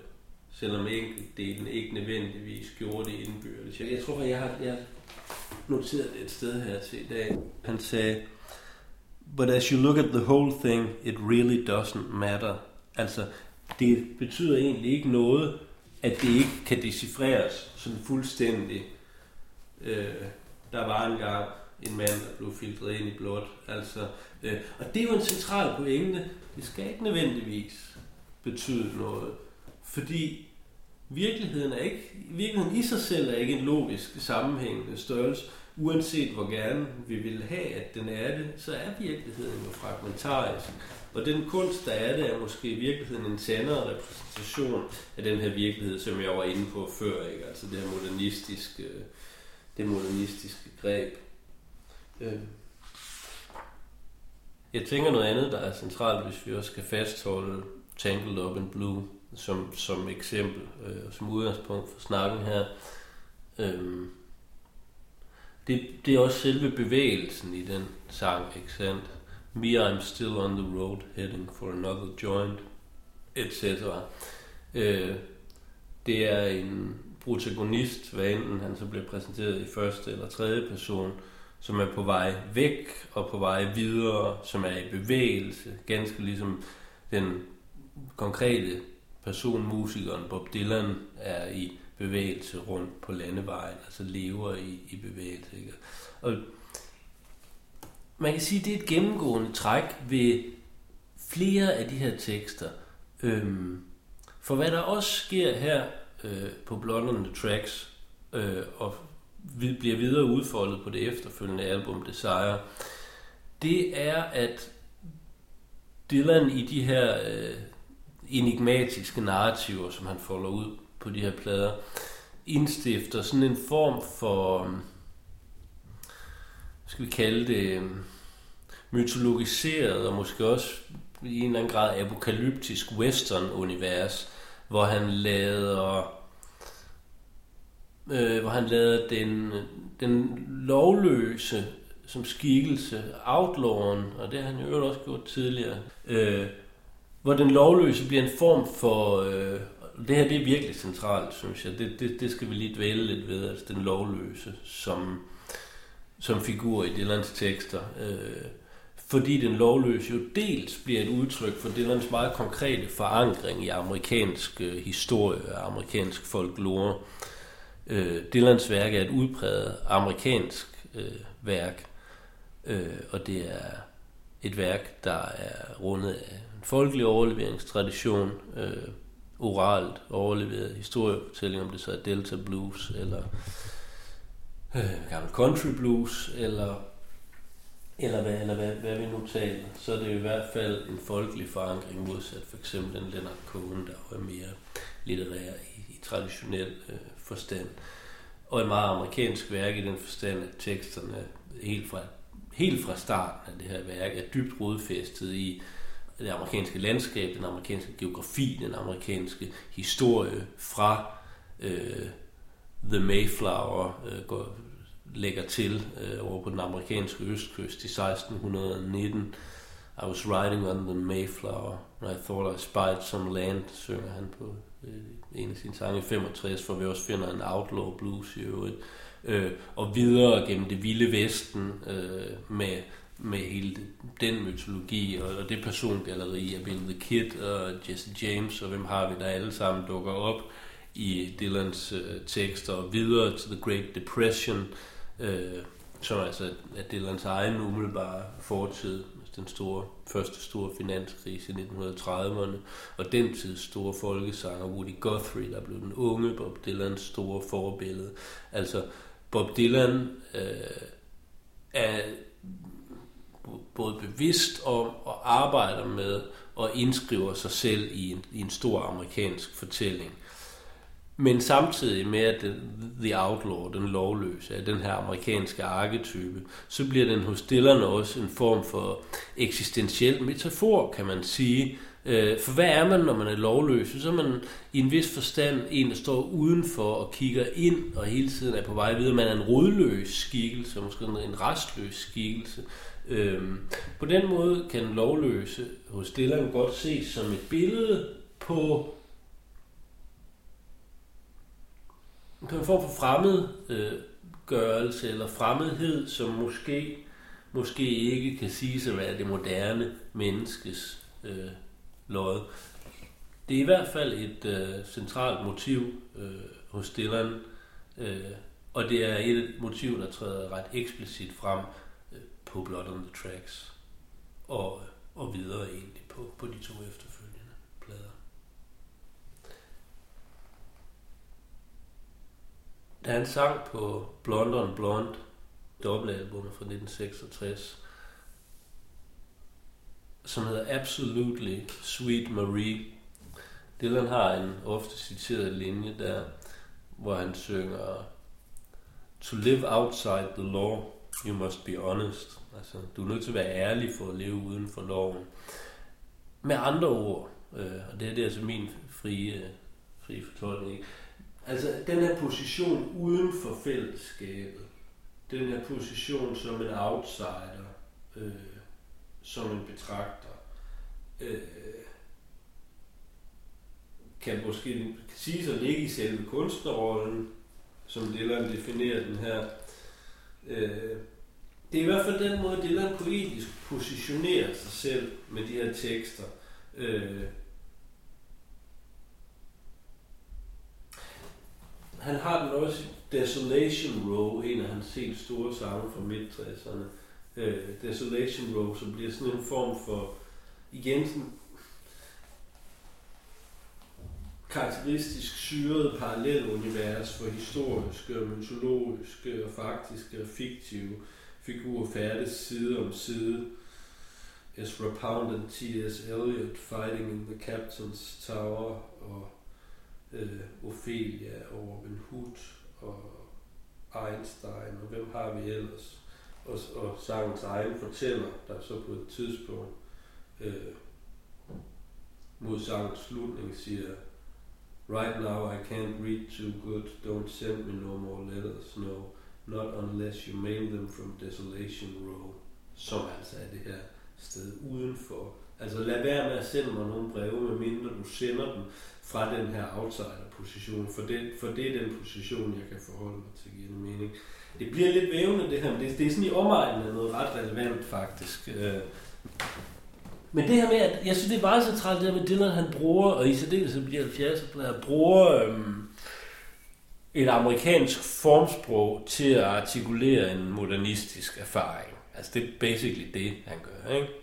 selvom enkeltdelen ikke nødvendigvis gjorde det indbyrdes. Jeg, jeg tror, at jeg har, jeg har noteret det et sted her til i dag. Han sagde, But as you look at the whole thing, it really doesn't matter. Altså, det betyder egentlig ikke noget, at det ikke kan decifreres sådan fuldstændig. Øh, der var engang en mand, der blev filtreret ind i blot. Altså, øh, og det er jo en central pointe. Det skal ikke nødvendigvis betyde noget. Fordi virkeligheden er ikke, virkeligheden i sig selv er ikke en logisk sammenhængende størrelse, uanset hvor gerne vi vil have, at den er det, så er virkeligheden jo fragmentarisk. Og den kunst, der er det, er måske i virkeligheden en sandere repræsentation af den her virkelighed, som jeg var inde på før, ikke? altså det her modernistiske, det modernistiske greb. Øh. Jeg tænker noget andet, der er centralt, hvis vi også skal fastholde Tangled Up in Blue som, som eksempel, øh, som udgangspunkt for snakken her. Øh, det, det er også selve bevægelsen i den sang, ikke sandt? Me, I'm still on the road, heading for another joint, etc. Øh, det er en protagonist, hvad enten han så bliver præsenteret i første eller tredje person, som er på vej væk og på vej videre, som er i bevægelse, ganske ligesom den konkrete person, musikeren Bob Dylan, er i bevægelse rundt på landevejen, altså lever i, i bevægelse. Ikke? Og man kan sige, at det er et gennemgående træk ved flere af de her tekster. Øhm, for hvad der også sker her øh, på blonderne Tracks, øh, og vi bliver videre udfoldet på det efterfølgende album Desire, det er, at Dylan i de her øh, enigmatiske narrativer, som han folder ud på de her plader, indstifter sådan en form for, skal vi kalde det, øh, mytologiseret og måske også i en eller anden grad apokalyptisk western-univers, hvor han lader øh, hvor han lader den, den lovløse som skikkelse, outlawen, og det har han jo også gjort tidligere, øh, hvor den lovløse bliver en form for... Øh, det her det er virkelig centralt, synes jeg. Det, det, det skal vi lige dvæle lidt ved, altså den lovløse som, som figur i Dylans tekster. Øh, fordi den lovløse jo dels bliver et udtryk for Dylans meget konkrete forankring i amerikansk øh, historie og amerikansk folklore. Øh, Dylans værk er et udpræget amerikansk øh, værk, øh, og det er et værk, der er rundet af folkelig overleveringstradition, øh, oralt overleveret historiefortælling, om det så er Delta Blues, eller øh, gammel country blues, eller, eller, hvad, eller hvad, hvad vi nu taler, så er det i hvert fald en folkelig forankring, modsat for eksempel den Leonard Cohen, der er mere litterær i, i traditionel øh, forstand. Og et meget amerikansk værk i den forstand, at teksterne helt fra, helt fra starten af det her værk er dybt rodfæstet i det amerikanske landskab, den amerikanske geografi, den amerikanske historie fra øh, The Mayflower øh, går, lægger til øh, over på den amerikanske østkyst i 1619. I was riding on the Mayflower, and I thought I spied some land, synger han på øh, en af sine sange i 65, for vi også finder en outlaw blues i øvrigt. Øh, og videre gennem det vilde vesten øh, med med hele den mytologi og, og det persongalleri af Bill the Kid og Jesse James og hvem har vi der alle sammen dukker op i Dylans øh, tekster og videre til The Great Depression, øh, øh, som altså er Dylans egen umiddelbare fortid, den store, første store finanskrise i 1930'erne, og den tids store folkesanger Woody Guthrie, der blev den unge Bob Dylans store forbillede. Altså Bob Dylan øh, er både bevidst om og arbejder med og indskriver sig selv i en, i en stor amerikansk fortælling. Men samtidig med, at The Outlaw, den lovløse, er den her amerikanske arketype, så bliver den hos Dylan også en form for eksistentiel metafor, kan man sige. Øh, for hvad er man, når man er lovløs? Så er man i en vis forstand en, der står udenfor og kigger ind og hele tiden er på vej videre. Man er en rodløs skikkelse, måske en restløs skikkelse. Øhm, på den måde kan lovløse hos Dylan godt ses som et billede på en form for fremmedgørelse øh, eller fremmedhed, som måske, måske ikke kan sige at være det moderne menneskes øh, lod. Det er i hvert fald et øh, centralt motiv øh, hos Dylan, øh, og det er et motiv, der træder ret eksplicit frem øh, på Blood on the Tracks, og, og videre egentlig på, på de to efterfølgende plader da han sang på Blonde on Blonde, dobbeltalbummet fra 1966, som hedder Absolutely Sweet Marie. Dylan har en ofte citeret linje der, hvor han synger To live outside the law, you must be honest. Altså, du er nødt til at være ærlig for at leve uden for loven. Med andre ord, øh, og det er det altså min frie, øh, frie fortolkning, altså den her position uden for fællesskabet, den her position som en outsider, øh, som en betragter, øh, kan måske sige at ligge i selve kunstnerrollen, som Dylan definerer den her. Øh, det er i hvert fald den måde, Dylan poetisk positionerer sig selv med de her tekster. Øh, han har den også Desolation Row, en af hans helt store sange fra midt-60'erne. Øh, Desolation Row, som bliver sådan en form for, igen sådan karakteristisk syret parallelunivers for historiske mytologiske og faktiske og fiktive figurer færdes side om side. Ezra Pound and T.S. Eliot fighting in the Captain's Tower og øh, Ophelia og Robin Hood og Einstein og hvem har vi ellers? Og, og sangens egen fortæller, der så på et tidspunkt øh, mod sangens slutning siger Right now I can't read too good. Don't send me no more letters. No, not unless you mail them from Desolation Row. Som altså er det her sted udenfor. Altså lad være med at sende mig nogle breve, medmindre du sender dem fra den her outsider-position. For det, for det er den position, jeg kan forholde mig til, giver mening. Det bliver lidt vævende det her, men det, det er sådan i omegnen af noget ret relevant faktisk. Øh. Men det her med, at jeg synes, det er meget centralt, det her med Dylan, han bruger, og i særdeleshed bliver 70'erne, bruger øhm, et amerikansk formsprog til at artikulere en modernistisk erfaring. Altså det er basically det, han gør, ikke?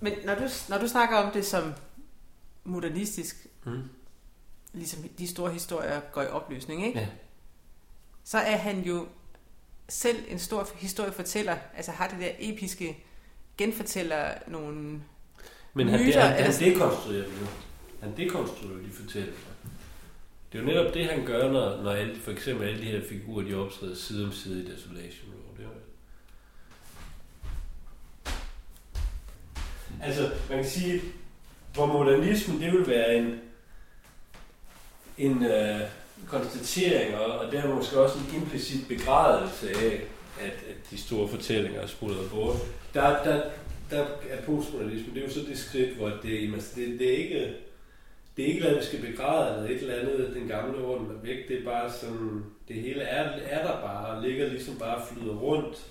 Men når du, når du snakker om det som modernistisk, mm. ligesom de store historier går i opløsning, ikke? Ja. så er han jo selv en stor historiefortæller, altså har det der episke genfortæller nogle Men han, myter, han, han, han dekonstruerer dem jo. Han dekonstruerer de fortællinger. Det er jo netop det, han gør, når, når alle, for eksempel alle de her figurer, de optræder side om side i Desolation Row. Det er jo Altså, man kan sige, hvor modernismen, det vil være en, en øh, konstatering, og, og der måske også en implicit begrædelse af, at, at de store fortællinger er spurgt bort. Der, der, der er postmodernisme, det er jo så det skridt, hvor det, altså det, det er ikke det er ikke noget, vi skal begræde, eller et eller andet, den gamle orden er væk. Det er bare sådan, det hele er, er der bare, ligger ligesom bare flyder rundt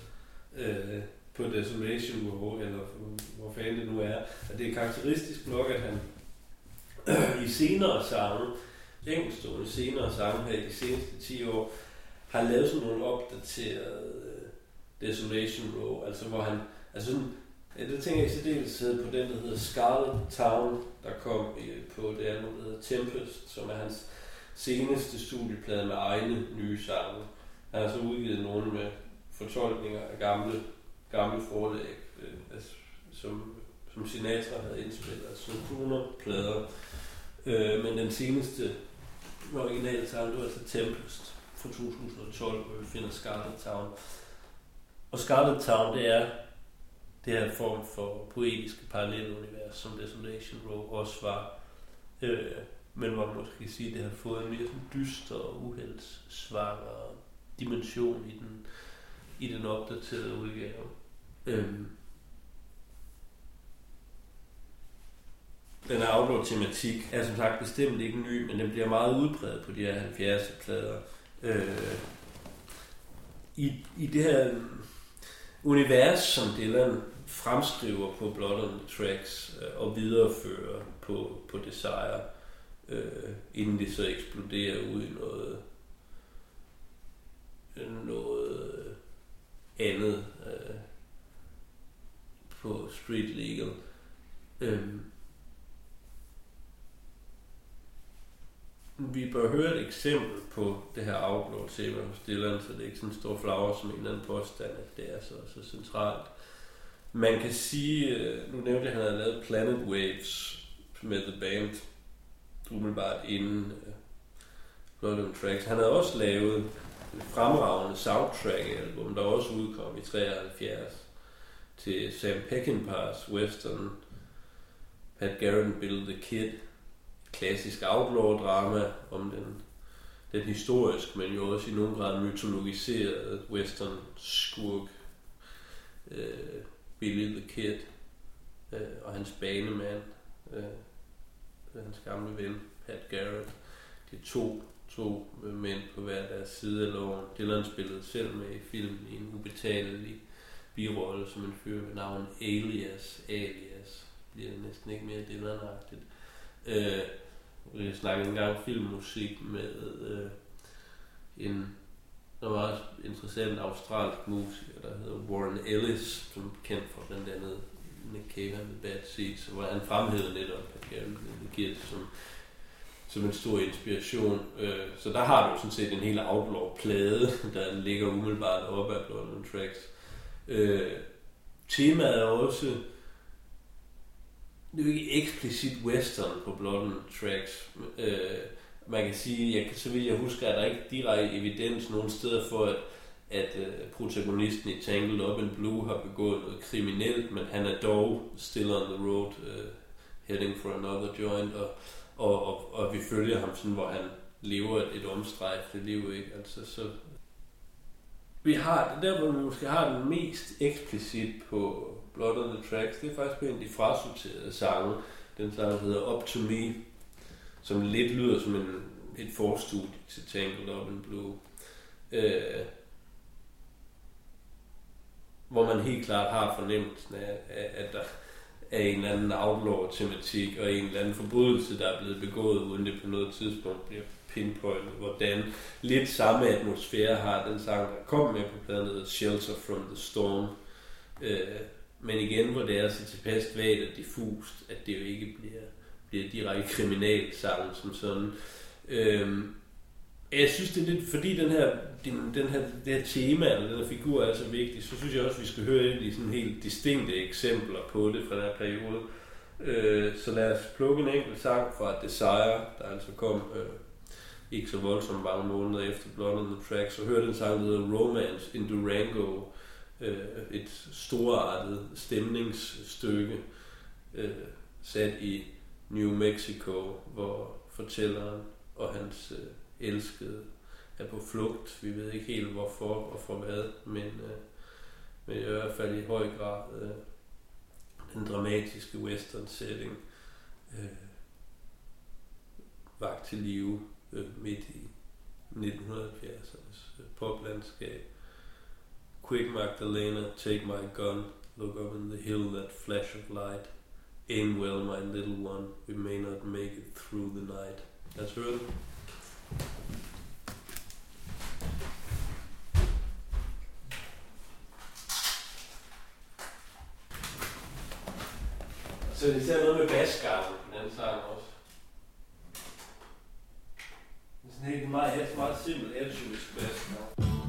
øh, på Desolation Row, eller hvor fanden det nu er. Og det er karakteristisk nok, at han i senere sange, enkeltstående senere sange her i de seneste 10 år, har lavet sådan nogle opdaterede uh, Desolation Row, altså hvor han, altså sådan, ja, det tænker jeg i særdeleshed på den, der hedder Scarlet Town, der kom i, på det album, der hedder Tempest, som er hans seneste studieplade med egne nye sange. Han har så udgivet nogle med fortolkninger af gamle, gamle forlæg, øh, altså, som, som Sinatra havde indspillet, altså 100 plader. Øh, men den seneste originale sang, det var altså Tempest fra 2012, hvor vi finder Scarlet Town. Og Scarlet Town, det er det her form for poetiske parallelunivers, som Desolation Row også var. Øh, men hvor man måske sige, at det har fået en mere sådan dyster og uheldssvanger dimension i den, i den opdaterede udgave. Øhm. den her outdoor-tematik er som sagt bestemt ikke ny, men den bliver meget udbredt på de her 70'er-plader. Øh, i, I det her univers, som Dylan fremskriver på Blood on the Tracks øh, og viderefører på, på Desire, øh, inden det så eksploderer ud i noget, noget andet øh, på Street Legal. Øhm, vi bør høre et eksempel på det her outlaw tema hos Dylan, så det er ikke sådan en stor flager som en eller anden påstand, at det er så, så centralt. Man kan sige, øh, nu nævnte jeg, at han havde lavet Planet Waves med The Band, umiddelbart inden uh, Blood and Tracks. Han havde også lavet et fremragende soundtrack-album, der også udkom i 73 til Sam Peckinpahs western Pat Garrett Bill the Kid, klassisk outlaw-drama om den, den historisk, men jo også i nogen grad mytologiserede western skurk øh, Billy the Kid øh, og hans banemand, øh, hans gamle ven Pat Garrett. De to, to øh, mænd på hver deres side af loven. Dylan spillede selv med i filmen i en ubetalelig birolle som en fyr ved navn Alias. Alias bliver næsten ikke mere Dylan-agtigt. Øh, vi snakkede engang filmmusik med øh, en der var også interessant australsk musiker, der hedder Warren Ellis, som er kendt for blandt andet Nick Cave med Bad Seeds, hvor han fremhævede netop Pat det som, som en stor inspiration. Øh, så der har du sådan set en hel outlaw-plade, der ligger umiddelbart op af Blood Tracks. Øh, temaet er også det er jo ikke eksplicit western på Blood Tracks. Øh, man kan sige, jeg, så vil jeg huske, at der ikke direkte evidens nogen steder for, at, at uh, protagonisten i Tangled Up in Blue har begået noget kriminelt, men han er dog still on the road, uh, heading for another joint, og, og, og, og vi følger ham sådan, hvor han lever et, et omstrejfende liv, ikke? Altså, så vi har, der hvor vi måske har den mest eksplicit på Blood on the Tracks, det er faktisk på en af de frasorterede sange, den sang, der hedder Up to Me, som lidt lyder som en, et forstudie til Tangled Up in Blue. Øh, hvor man helt klart har fornemmelsen af, af at der er en eller anden outlaw-tematik og en eller anden forbrydelse, der er blevet begået, uden det på noget tidspunkt bliver pinpoint, hvordan lidt samme atmosfære har den sang, der kom med på pladen, Shelter from the Storm. Øh, men igen, hvor det er så tilpas vagt og diffust, at det jo ikke bliver bliver direkte kriminalsang som sådan. Øh, jeg synes, det er lidt, fordi den her, den, den her, det her tema, eller den her figur er så vigtig, så synes jeg også, at vi skal høre et af de sådan helt distinkte eksempler på det fra den her periode. Øh, så lad os plukke en enkelt sang fra Desire, der altså kom øh, ikke så voldsomt mange måneder efter Blood on the Tracks, så hørte en sang, der hedder Romance in Durango, øh, et storartet stemningsstykke, øh, sat i New Mexico, hvor fortælleren og hans øh, elskede er på flugt. Vi ved ikke helt hvorfor og for hvad, men, øh, men i hvert fald i høj grad øh, den dramatiske western setting øh, vagt til live øh, midt i 1970'ernes øh, poplandskab. Quick Magdalena, take my gun, look up in the hill, that flash of light. Aim well, my little one, we may not make it through the night. Lad os høre. Så det er noget med basgarden, den sang også. Det er sådan helt meget, meget simpelt atypisk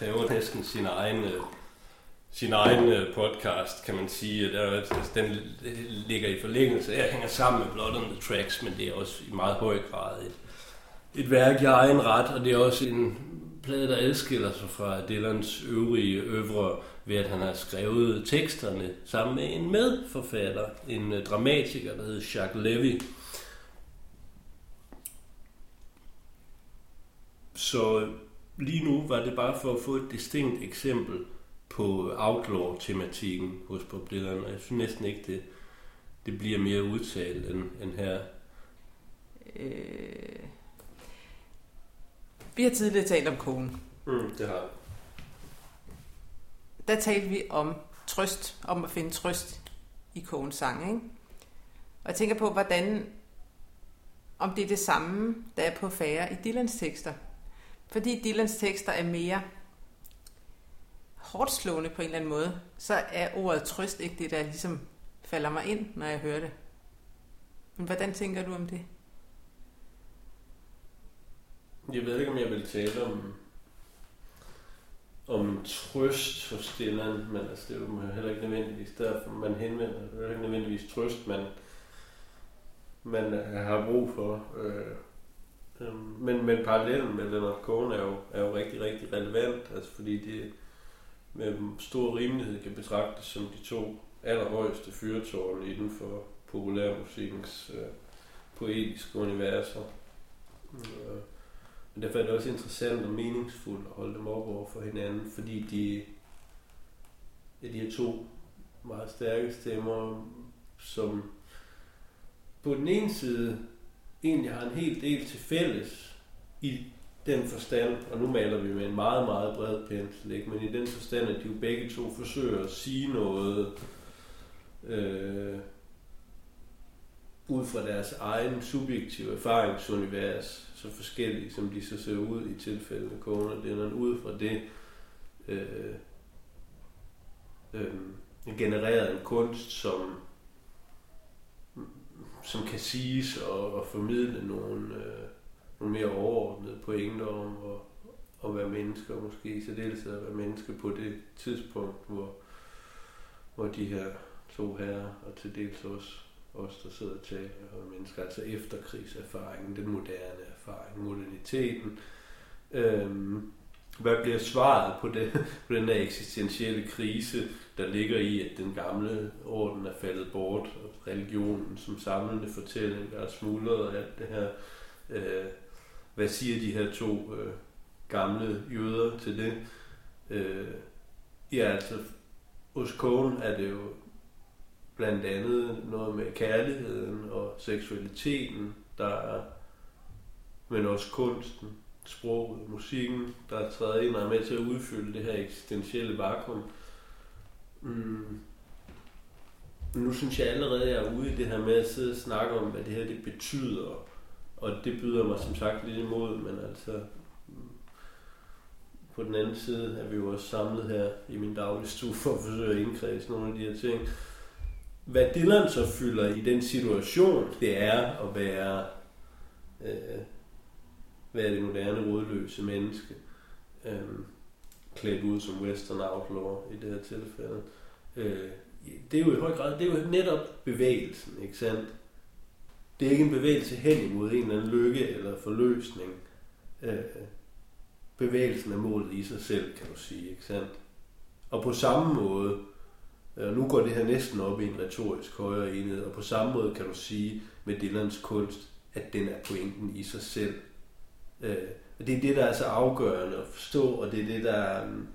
kræver næsten sin egen, øh, sin egen øh, podcast, kan man sige. Der, altså, den ligger i forlængelse af, hænger sammen med Blood on the Tracks, men det er også i meget høj grad et, et værk i egen ret, og det er også en plade, der adskiller sig fra Dylans øvrige øvre ved at han har skrevet teksterne sammen med en medforfatter, en øh, dramatiker, der hedder Jacques Levy. så lige nu var det bare for at få et distinkt eksempel på outlaw-tematikken hos Bob Dylan, og jeg synes næsten ikke, det, det bliver mere udtalt end, end her. Øh, vi har tidligere talt om konen. Mm, det har Der talte vi om trøst, om at finde trøst i kogens sang, ikke? Og jeg tænker på, hvordan, om det er det samme, der er på færre i Dylans tekster. Fordi Dylans tekster er mere hårdt slående på en eller anden måde, så er ordet trøst ikke det, der ligesom falder mig ind, når jeg hører det. Men hvordan tænker du om det? Jeg ved ikke, om jeg vil tale om, om trøst hos Dylan, men altså, det er jo heller ikke nødvendigvis derfor, man henvender. Det er ikke nødvendigvis trøst, man, man har brug for. Øh, Øhm. men, men parallellen med Leonard Cohen er jo, er jo rigtig, rigtig relevant, altså fordi det med stor rimelighed kan betragtes som de to allerhøjeste fyrtårne inden for populærmusikkens øh, poetiske universer. Øh, men derfor er det også interessant og meningsfuldt at holde dem op over for hinanden, fordi de, ja, de er to meget stærke stemmer, som på den ene side egentlig har en hel del til fælles i den forstand, og nu maler vi med en meget, meget bred pensel, ikke? men i den forstand, at de jo begge to forsøger at sige noget øh, ud fra deres egen subjektive erfaringsunivers, så forskellige som de så ser ud i tilfælde med Kone, det er ud fra det øh, øh, genereret en kunst, som som kan siges og, og formidle nogle, øh, nogle mere overordnede pointer om at, at være mennesker, måske i særdeleshed at være mennesker på det tidspunkt, hvor, hvor de her to herrer, og til dels også os, der sidder og taler mennesker, altså efterkrigserfaringen, den moderne erfaring, moderniteten. Øhm, hvad bliver svaret på, det, på den her eksistentielle krise, der ligger i, at den gamle orden er faldet bort, og religionen som samlende fortælling er smuldret og alt det her. Øh, hvad siger de her to øh, gamle jøder til det? Øh, ja, altså, hos Cohen er det jo blandt andet noget med kærligheden og seksualiteten, der er, men også kunsten, sproget, musikken, der træder ind og er med til at udfylde det her eksistentielle vakuum. Mm. Nu synes jeg allerede, at jeg er ude i det her med at sidde og snakke om, hvad det her det betyder. Og det byder mig som sagt lidt imod, men altså mm, på den anden side er vi jo også samlet her i min daglige stue for at forsøge at indkredse nogle af de her ting. Hvad Dylan så fylder i den situation, det er at være, øh, være det moderne rådløse menneske, øh, klædt ud som western outlaw i det her tilfælde. Øh, det er jo i høj grad, det er jo netop bevægelsen, ikke sandt? Det er ikke en bevægelse hen imod en eller anden lykke eller forløsning. Øh, bevægelsen er målet i sig selv, kan du sige, ikke sandt? Og på samme måde, og nu går det her næsten op i en retorisk højere enhed, og på samme måde kan du sige med Dylans kunst, at den er pointen i sig selv. Øh, og det er det, der er så afgørende at forstå, og det er det, der øhm,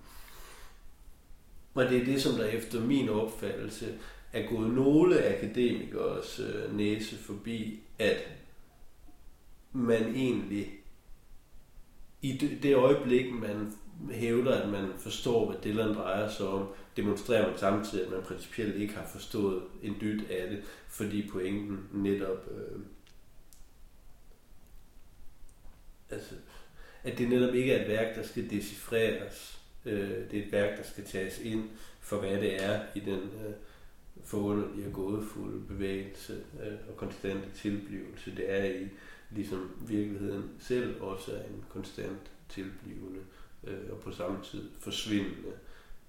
og det er det, som der efter min opfattelse er gået nogle akademikers øh, næse forbi, at man egentlig i det, det øjeblik, man hævder, at man forstår, hvad Dylan drejer sig om, demonstrerer man samtidig, at man principielt ikke har forstået en dyt af det, fordi pointen netop... Øh, altså, at det netop ikke er et værk, der skal decifreres. Øh, det er et værk, der skal tages ind for, hvad det er i den øh, forunderlige og gådefulde bevægelse øh, og konstante tilblivelse, det er i, ligesom virkeligheden selv også er en konstant tilblivende øh, og på samme tid forsvindende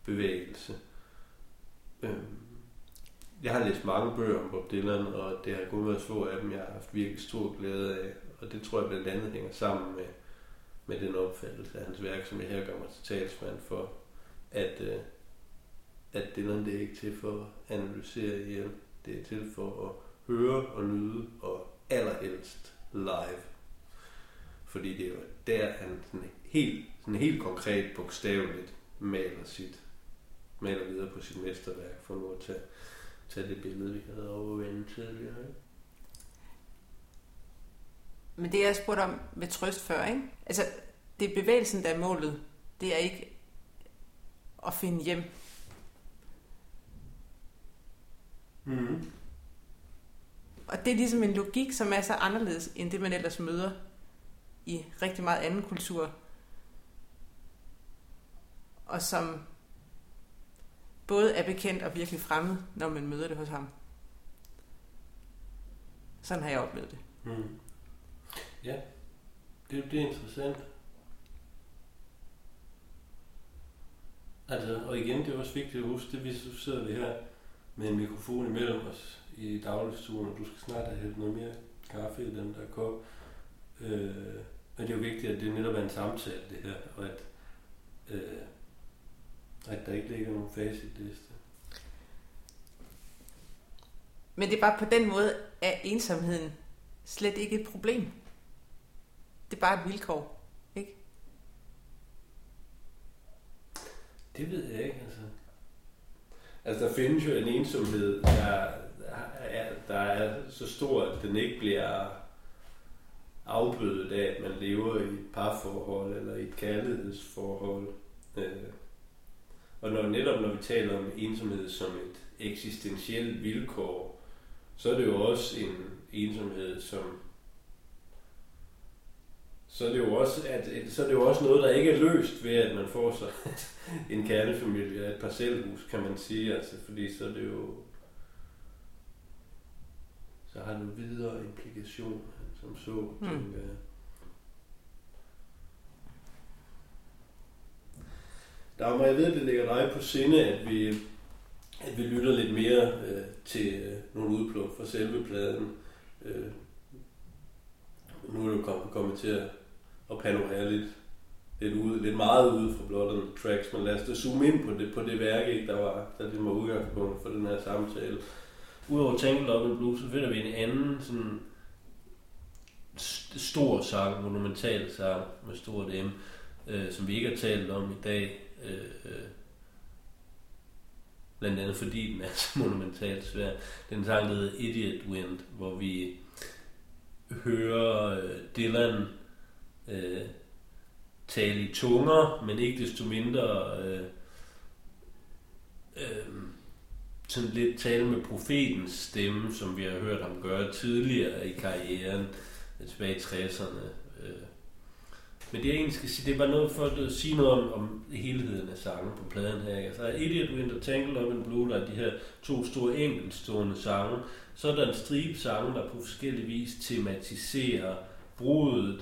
bevægelse. Øh, jeg har læst mange bøger om Bob Dylan, og det har kun været få af dem, jeg har haft virkelig stor glæde af. Og det tror jeg blandt andet hænger sammen med, med den opfattelse af hans værk, som jeg her gør mig til talsmand for, at, øh, at Dylan det er ikke til for at analysere ihjel. Det er til for at høre og nyde, og allerhelst live. Fordi det er jo der, han sådan helt, sådan helt konkret bogstaveligt maler sit maler videre på sit mesterværk, for nu at tage, tage det billede, vi havde overvendt tidligere. Ikke? Men det, jeg spurgte om med trøst før, ikke? Altså, det er bevægelsen, der er målet. Det er ikke at finde hjem. Mm. Og det er ligesom en logik, som er så anderledes, end det man ellers møder i rigtig meget anden kultur. Og som både er bekendt og virkelig fremmed, når man møder det hos ham. Sådan har jeg oplevet det. Mm. Ja, det, det er interessant. Altså, og igen, det er også vigtigt at huske, det vi så sidder vi her med en mikrofon imellem os i dagligstuen, og du skal snart have hældt noget mere kaffe i den der kop. Øh, men det er jo vigtigt, at det netop er en samtale, det her, og at, øh, at der ikke ligger nogen facitliste. Men det er bare på den måde, at ensomheden slet ikke et problem. Det er bare et vilkår, ikke? Det ved jeg ikke, altså. Altså, der findes jo en ensomhed, der, er, der er så stor, at den ikke bliver afbødet af, at man lever i et parforhold eller i et kærlighedsforhold. Øh, og når, netop når vi taler om ensomhed som et eksistentielt vilkår, så er det jo også en ensomhed, som så er det jo også, at, så er det jo også noget, der ikke er løst ved, at man får sig en kernefamilie et parcelhus, kan man sige. Altså, fordi så er det jo så har det videre implikation, som så, mm. tænker jeg. Dagmar, jeg ved, det ligger dig på sinde, at vi, at vi lytter lidt mere øh, til øh, nogle udpluk fra selve pladen. Øh, nu er du kommet, kommet til at, at panorere lidt, lidt, ude, lidt meget ude fra blot on Tracks, men lad os da zoome ind på det, på det værk, ikke, der var, der det var udgangspunkt for den her samtale. Udover Tangled Up in Blue, så finder vi en anden sådan stor sang, monumental sang med stort M, øh, som vi ikke har talt om i dag. Øh, øh, blandt andet fordi den er så monumentalt svær. Den sang, der hedder Idiot Wind, hvor vi hører øh, Dylan øh, tale i tunger, men ikke desto mindre øh, øh, sådan lidt tale med profetens stemme, som vi har hørt ham gøre tidligere i karrieren, øh, tilbage i 60'erne. Øh. Men det jeg egentlig skal sige, det var noget for at sige noget om, om helheden af sangen på pladen her. Altså Idiot Winter Tangle Up in Blue, der er de her to store enkeltstående sange. Så er der en stribe sange, der på forskellige vis tematiserer brudet,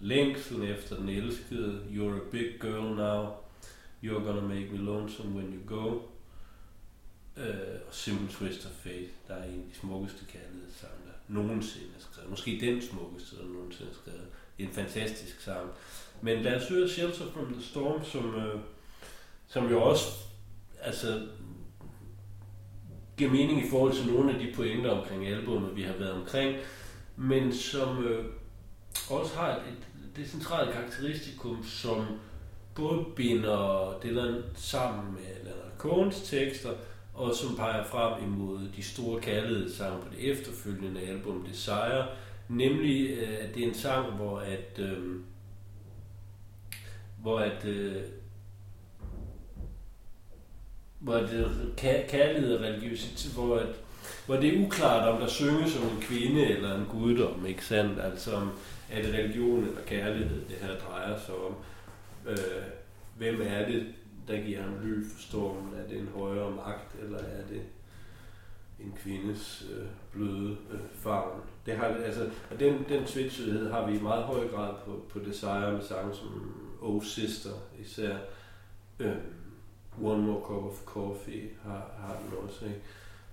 længslen efter den elskede, You're a big girl now, You're gonna make me lonesome when you go, øh, og Simple Twist of Fate, der er en af de smukkeste kærlighedssange, der nogensinde er skrevet. Måske den smukkeste, der nogensinde er skrevet. En fantastisk sang. Men lad os høre Shelter from the Storm, som, øh, som jo også altså, giver mening i forhold til nogle af de pointer omkring albumet, vi har været omkring, men som øh, også har et, det centrale karakteristikum, som både binder Dylan sammen med Leonard Cohens tekster, og som peger frem imod de store kærlighedssange på det efterfølgende album Desire, nemlig øh, at det er en sang, hvor at øh, hvor at øh, hvor det, øh, kærlighed og religiøsitet, hvor, at, hvor det er uklart, om der synges som en kvinde eller en guddom, ikke sandt? Altså om, er det religion eller kærlighed, det her drejer sig om. Øh, hvem er det, der giver ham ly for stormen? Er det en højere magt, eller er det en kvindes øh, bløde øh, favn? Det har, altså, og den, den tvetydighed har vi i meget høj grad på, på Desire med sange som Oh Sister især. Øh, One More Cup of Coffee har, har den også. Ikke?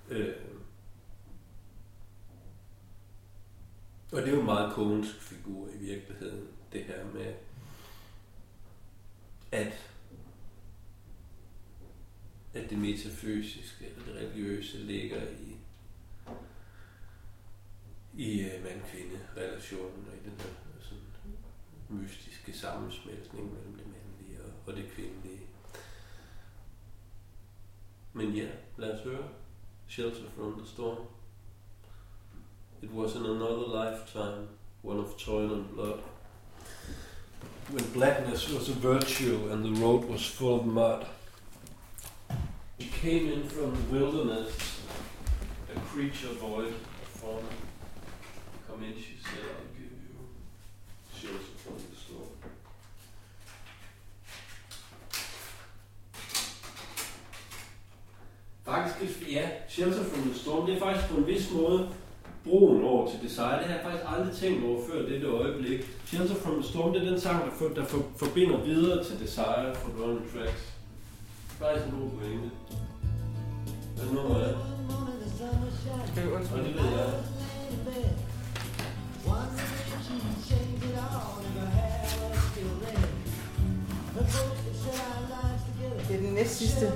Øh, og det er jo en meget konsk figur i virkeligheden, det her med, at at det metafysiske eller det religiøse ligger i i øh, uh, mand-kvinde relationen og i den her sådan mystiske sammensmeltning mellem det mandlige og, og det kvindelige. Men ja, lad os høre. Shelter from the Storm. It was in another lifetime, one of toil and blood. When blackness was a virtue and the road was full of mud. He came in from the wilderness, a creature void of form. Come in, she said, I'll give you shelter from the storm. Faktisk, ja, Shelter from the Storm, det er faktisk på en vis måde broen over til Desire. Det har jeg faktisk aldrig tænkt over før dette øjeblik. Shelter from the Storm, det er den sang, der, for, der for, forbinder videre til Desire fra Running Tracks. Faktisk en god pointe. Hvad nummer er det? Skal vi undskylde? Det ved jeg. Det er den næst sidste.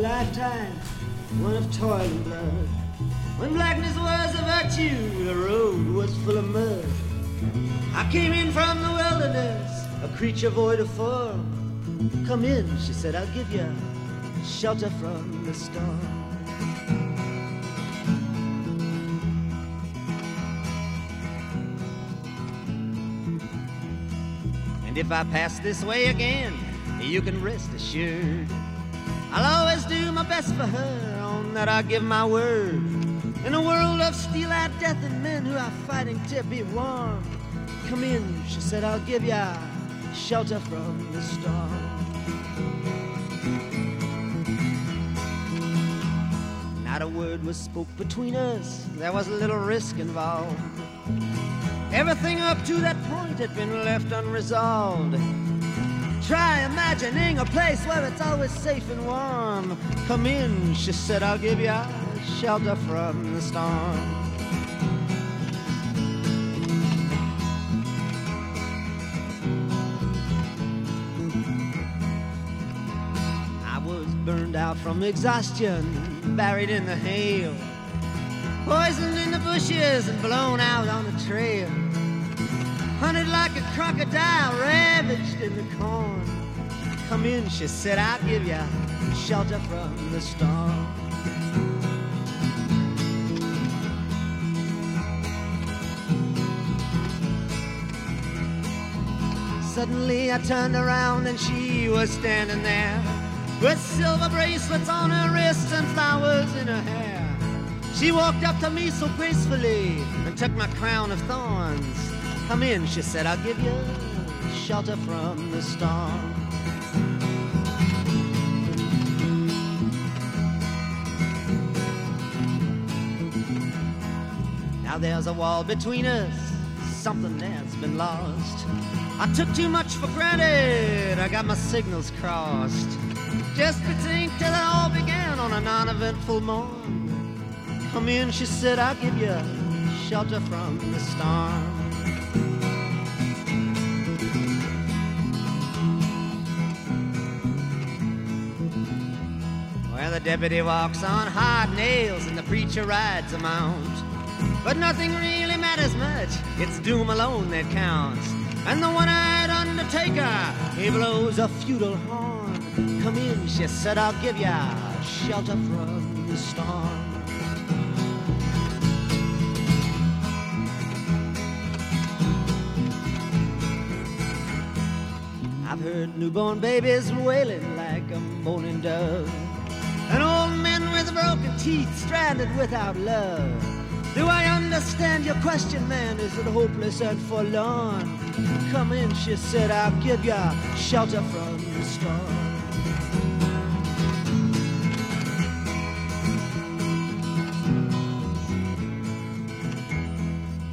Lifetime, one of toil and blood. When blackness was a virtue, the road was full of mud. I came in from the wilderness, a creature void of form. Come in, she said, I'll give you shelter from the storm. And if I pass this way again, you can rest assured. I'll always do my best for her, on that I give my word. In a world of steel-eyed death and men who are fighting to be warm. Come in, she said, I'll give ya shelter from the storm. Not a word was spoke between us, there was a little risk involved. Everything up to that point had been left unresolved. Try imagining a place where it's always safe and warm. Come in, she said, I'll give you shelter from the storm. I was burned out from exhaustion, buried in the hail, poisoned in the bushes and blown out on the trail hunted like a crocodile, ravaged in the corn. Come in, she said, I'll give you shelter from the storm. Suddenly I turned around and she was standing there with silver bracelets on her wrists and flowers in her hair. She walked up to me so gracefully and took my crown of thorns. Come in, she said, I'll give you shelter from the storm. Now there's a wall between us, something that's been lost. I took too much for granted, I got my signals crossed. Just think till it all began on a non-eventful morn. Come in, she said, I'll give you shelter from the storm. Deputy walks on hard nails and the preacher rides a mount. But nothing really matters much, it's doom alone that counts. And the one-eyed undertaker, he blows a feudal horn. Come in, she said, I'll give ya shelter from the storm. I've heard newborn babies wailing like a moaning dove. And old men with broken teeth stranded without love. Do I understand your question, man? Is it hopeless and forlorn? Come in, she said, I'll give you shelter from the storm.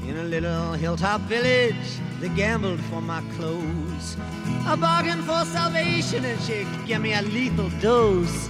In a little hilltop village, they gambled for my clothes. I bargained for salvation and she gave me a lethal dose.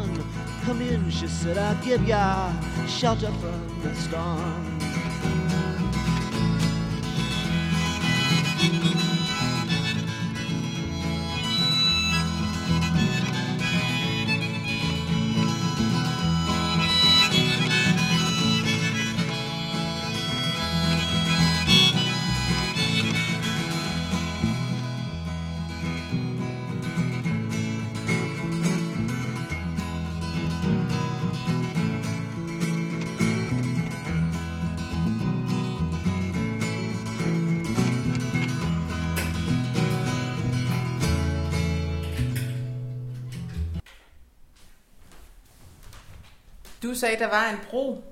Come in, she said, I'll give ya shelter from the storm. Sagde, der var en bro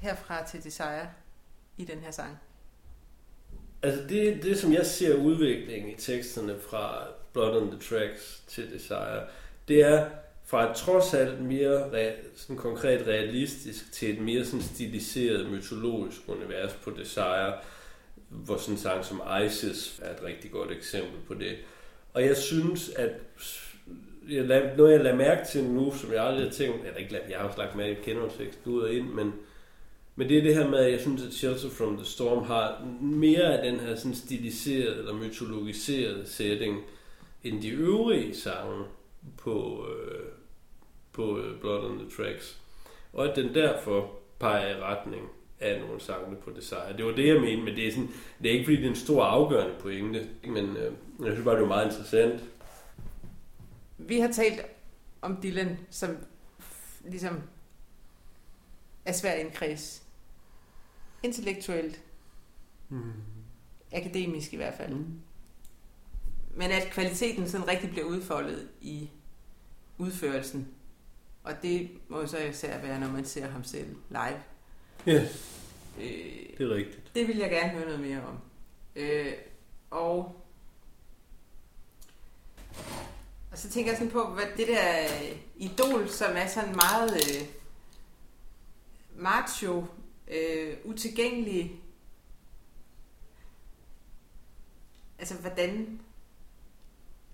herfra til Desire i den her sang. Altså det, det, som jeg ser udviklingen i teksterne fra Blood on the Tracks til Desire, det er fra et trods alt mere re- sådan konkret realistisk til et mere sådan stiliseret mytologisk univers på Desire, hvor sådan en sang som Isis er et rigtig godt eksempel på det. Og jeg synes, at jeg lad, noget jeg lader mærke til nu, som jeg aldrig har tænkt, eller ikke lad, jeg har også lagt mærke, jeg kender tekst ud og ind, men, men det er det her med, at jeg synes, at Shelter from the Storm har mere af den her sådan stiliserede eller mytologiserede setting, end de øvrige sange på, øh, på øh, Blood on the Tracks. Og at den derfor peger i retning af nogle sange på Desire. Det var det, jeg mente, men det er, sådan, det er ikke fordi, det er en stor afgørende pointe, men øh, jeg synes bare, det var meget interessant. Vi har talt om Dylan, som ligesom er svær i en kreds. Intellektuelt, Mm. akademisk i hvert fald. Mm. Men at kvaliteten sådan rigtig bliver udfoldet i udførelsen. Og det må så især være, når man ser ham selv live. Ja, Øh, det er rigtigt. det vil jeg gerne høre noget mere om. Øh, og, og så tænker jeg sådan på, hvad det der øh, idol, som er sådan meget øh, macho, øh, utilgængelig. Altså, hvordan,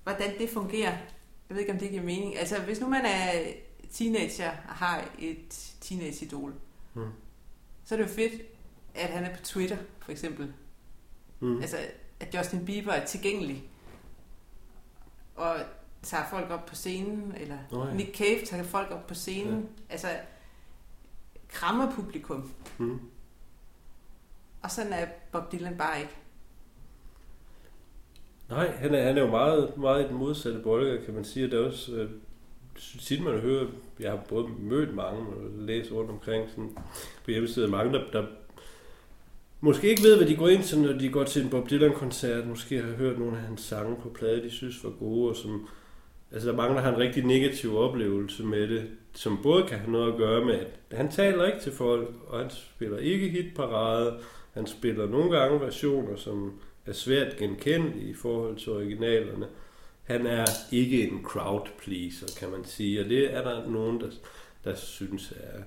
hvordan det fungerer. Jeg ved ikke, om det giver mening. Altså, hvis nu man er teenager og har et teenage-idol, Mm. så er det jo fedt, at han er på Twitter, for eksempel. Mm. Altså, at Justin Bieber er tilgængelig. Og tager folk op på scenen, eller Nå ja. Nick Cave tager folk op på scenen. Ja. Altså, krammer publikum. Mm. Og sådan er Bob Dylan bare ikke. Nej, han er, han er jo meget, meget i den modsatte boldgade, kan man sige. Det er også øh, tit, man hører, jeg har både mødt mange og læst rundt omkring sådan, på hjemmesiden, mange, der, der måske ikke ved, hvad de går ind til, når de går til en Bob Dylan-koncert, måske har hørt nogle af hans sange på plade, de synes var gode, og som, altså der mangler han en rigtig negativ oplevelse med det, som både kan have noget at gøre med, at han taler ikke til folk, og han spiller ikke hitparade, han spiller nogle gange versioner, som er svært genkendelige i forhold til originalerne. Han er ikke en crowd pleaser, kan man sige, og det er der nogen, der, der synes er...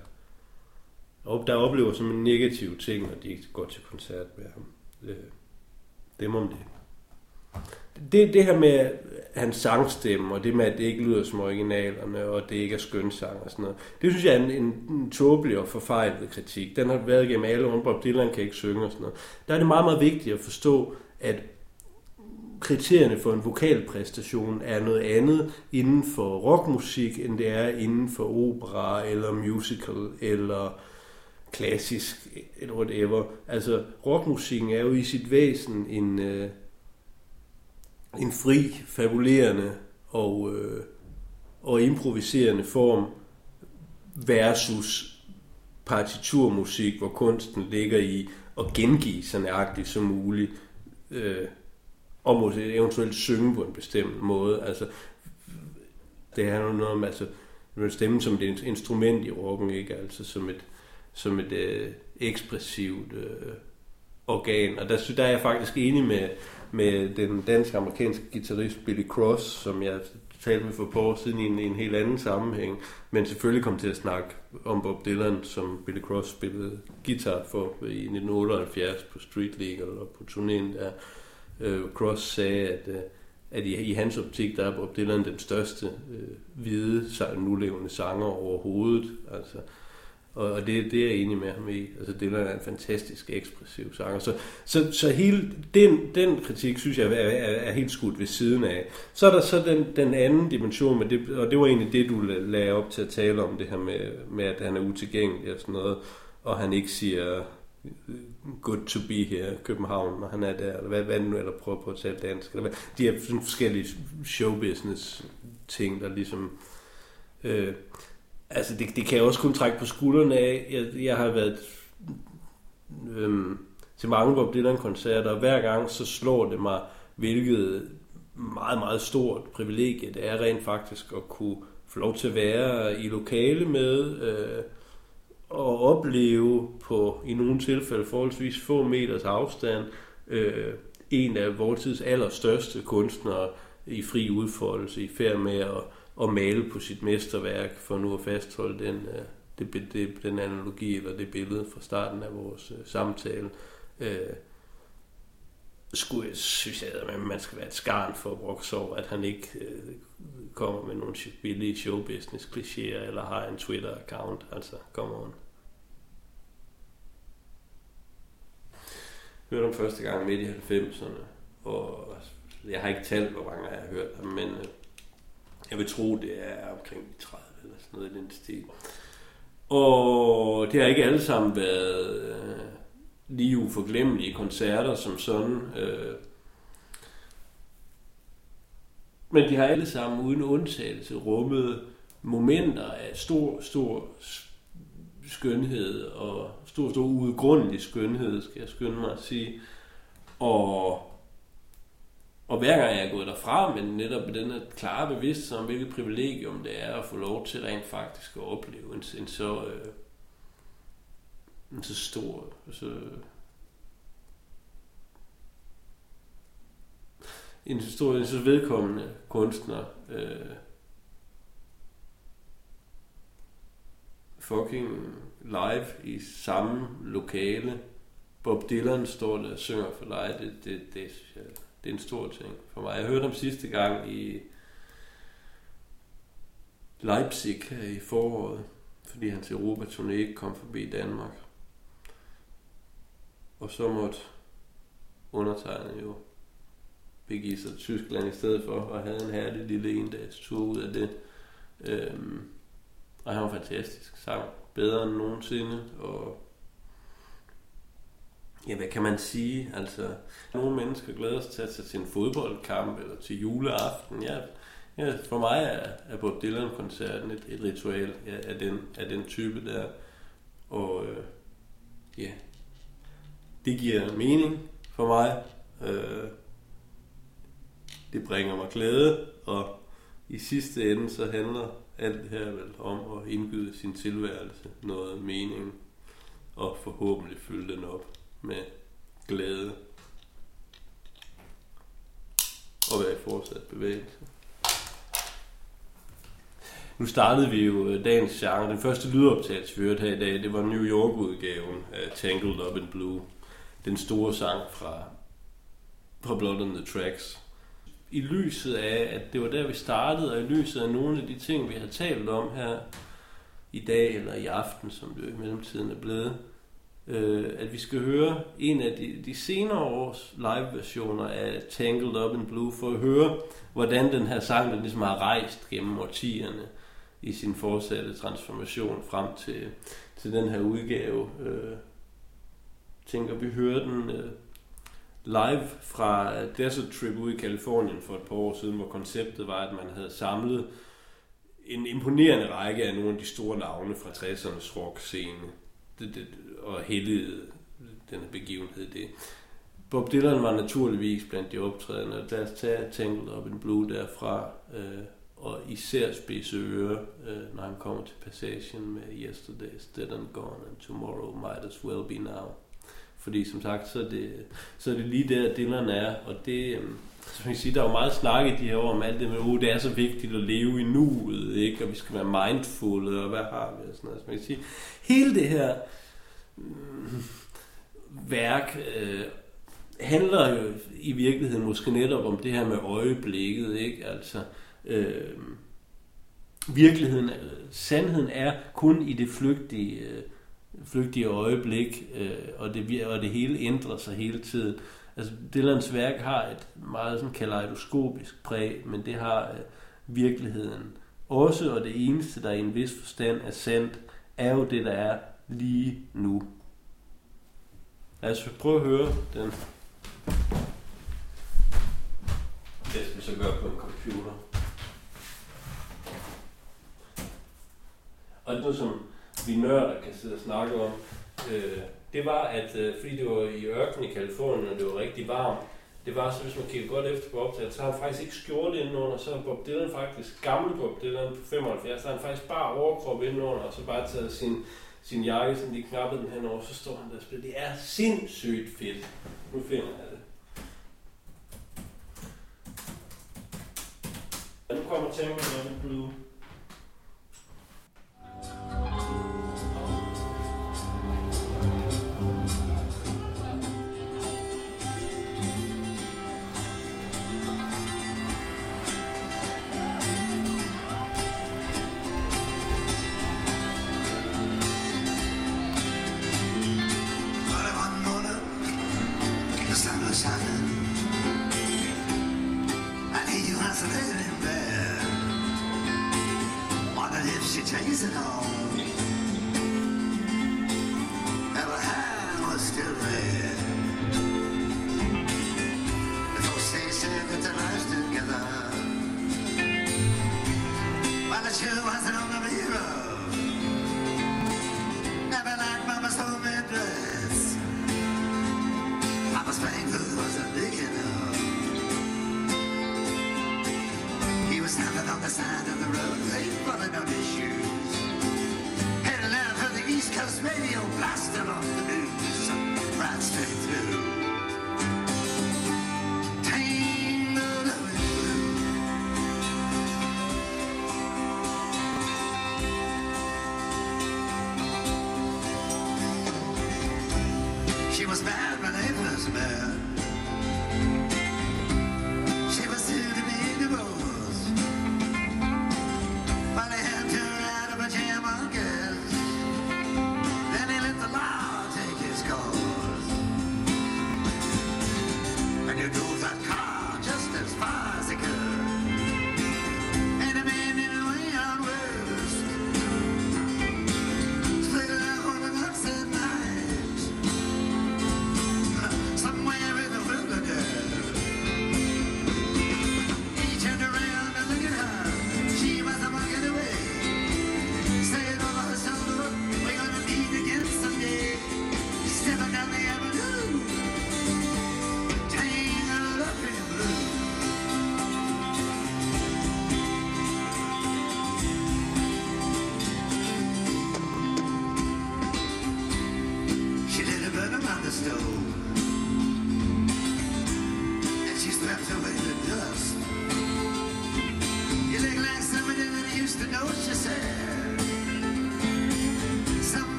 Og der oplever som en negativ ting, når de går til koncert med ham. Det, dem om det. Det, det her med hans sangstemme, og det med, at det ikke lyder som originalerne, og det ikke er skønsang og sådan noget, det synes jeg er en, en, en tåbelig og forfejlet kritik. Den har været igennem alle om, Bob Dylan kan ikke synge og sådan noget. Der er det meget, meget vigtigt at forstå, at kriterierne for en vokalpræstation er noget andet inden for rockmusik, end det er inden for opera eller musical eller klassisk eller whatever. Altså rockmusikken er jo i sit væsen en, øh, en fri, fabulerende og, øh, og improviserende form versus partiturmusik, hvor kunsten ligger i at gengive så nøjagtigt som muligt øh, og måske eventuelt synge på en bestemt måde. Altså, det handler noget om, altså, man stemme som et instrument i rocken, ikke? Altså som et, som et øh, ekspressivt øh, organ. Og der, der er jeg faktisk enig med, med den dansk-amerikanske guitarist Billy Cross, som jeg talte med for et par år siden i en, i en helt anden sammenhæng, men selvfølgelig kom til at snakke om Bob Dylan, som Billy Cross spillede guitar for i 1978 på Street League eller på turnéen der. Øh, Cross sagde, at, øh, at i, i hans optik, der er Bob Dylan den største øh, hvide, nulevende sanger overhovedet. Altså, og, og det, det er jeg enig med ham i. Altså, det er en fantastisk ekspressiv sanger. Så, så, så hele den, den kritik, synes jeg, er, er, er helt skudt ved siden af. Så er der så den, den anden dimension, med det, og det var egentlig det, du lagde op til at tale om, det her med, med at han er utilgængelig og sådan noget, og han ikke siger good to be here København, når han er der, eller hvad, hvad nu, eller prøver på at tale dansk, eller hvad. De her sådan forskellige showbusiness ting, der ligesom... Øh, Altså, det, det kan jeg også kun trække på skuldrene af. Jeg, jeg har været øhm, til mange Bob Dylan-koncerter, og hver gang så slår det mig, hvilket meget, meget stort privilegie det er rent faktisk at kunne få lov til at være i lokale med øh, og opleve på i nogle tilfælde forholdsvis få meters afstand øh, en af vores tids allerstørste kunstnere i fri udfoldelse, i færd med at at male på sit mesterværk, for nu at fastholde den, øh, det, det, den analogi eller det billede fra starten af vores øh, samtale. Øh, skulle, synes jeg, at man skal være et skarn for at over, at han ikke øh, kommer med nogle billige showbusiness klichéer eller har en Twitter-account. Altså, come on. hørte om første gang midt i 90'erne, og jeg har ikke talt, hvor mange jeg har hørt ham, men øh, jeg vil tro, det er omkring 30 eller sådan noget i den stil. Og det har ikke alle sammen været øh, lige uforglemmelige koncerter som sådan. Øh. Men de har alle sammen uden undtagelse rummet momenter af stor, stor skønhed og stor, stor uudgrundelig skønhed, skal jeg skynde mig at sige. Og og hver gang jeg er gået derfra, men netop med den her klare bevidsthed om, hvilket privilegium det er at få lov til rent faktisk at opleve en, en så, øh, en så stor, så, en så stor, en så vedkommende kunstner, øh, fucking live i samme lokale. Bob Dylan står der og synger for dig. Det, det, det, det det er en stor ting for mig. Jeg hørte ham sidste gang i Leipzig her i foråret, fordi hans europa ikke kom forbi Danmark. Og så måtte undertegnet jo begive sig til Tyskland i stedet for, og havde en herlig lille endags tur ud af det. Øhm, og han var fantastisk sang, bedre end nogensinde, og Ja, hvad kan man sige? Altså, nogle mennesker glæder sig til at tage til en fodboldkamp eller til juleaften. Ja, ja for mig er, er Bob Dylan-koncerten et, et ritual ja, af, den, af den type der. Og øh, ja, det giver mening for mig. Øh, det bringer mig glæde, og i sidste ende så handler alt det her vel om at indgyde sin tilværelse noget mening, og forhåbentlig fylde den op med glæde og være i fortsat bevægelse. Nu startede vi jo øh, dagens genre. Den første lydoptagelse, vi hørte her i dag, det var New York-udgaven af Tangled Up in Blue. Den store sang fra, fra Blood on the Tracks. I lyset af, at det var der, vi startede, og i lyset af nogle af de ting, vi har talt om her i dag eller i aften, som det jo i mellemtiden er blevet, øh, at vi skal høre en af de, de senere års live-versioner af Tangled Up in Blue, for at høre, hvordan den her sang den ligesom har rejst gennem årtierne i sin fortsatte transformation frem til, til den her udgave. Øh, tænker, vi hører den øh, live fra Desert Trip ude i Kalifornien for et par år siden, hvor konceptet var, at man havde samlet en imponerende række af nogle af de store navne fra 60'ernes rock-scene det, det, og heldigede den her begivenhed det. Bob Dylan var naturligvis blandt de optrædende. Lad os tage Tangled Up in Blue derfra, øh, og især spidse øre, øh, når han kommer til passagen med Yesterday's Dead and Gone, and Tomorrow Might As Well Be Now. Fordi som sagt, så er det, så er det lige der, Dylan er. Og det, øh, som jeg siger, der er jo meget snak i de her år om alt det med, oh, det er så vigtigt at leve i nuet, ikke? og vi skal være mindful, og hvad har vi, og sådan noget. Som jeg siger, hele det her værk øh, handler jo i virkeligheden måske netop om det her med øjeblikket, ikke? Altså, øh, virkeligheden, sandheden er kun i det flygtige, øh, flygtige øjeblik, øh, og, det, og det hele ændrer sig hele tiden. Altså, Dylans værk har et meget sådan kaleidoskopisk præg, men det har øh, virkeligheden også, og det eneste, der i en vis forstand er sandt, er jo det, der er lige nu. Lad os prøve at høre den. Det skal vi så gøre på en computer. Og det er noget, som vi nørder kan sidde og snakke om. Øh, det var, at øh, fordi det var i ørkenen i Kalifornien, og det var rigtig varmt, det var så, hvis man kigger godt efter på optaget, så har han faktisk ikke skjorte indenunder, så har Bob Dylan faktisk, gamle Bob Dylan på 75, så har han faktisk bare overkrop indenunder, og så bare taget sin, sin jakke, som de knappede den henover, så står han der og spiller. Det er sindssygt fedt. Nu finder jeg det. Og nu kommer Temple Blue.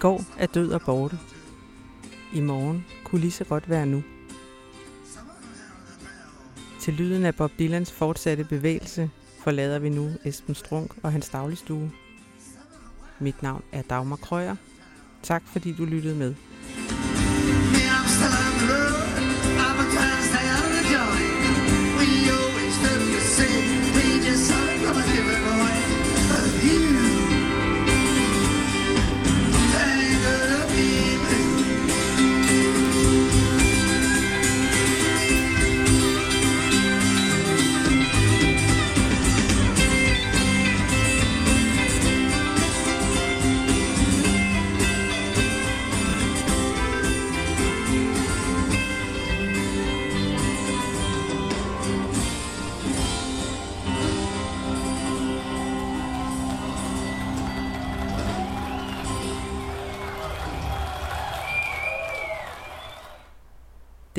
Går er død og borte. I morgen kunne lige så godt være nu. Til lyden af Bob Dylans fortsatte bevægelse forlader vi nu Esben Strunk og hans dagligstue. Mit navn er Dagmar Krøyer. Tak fordi du lyttede med. Yeah, I'm still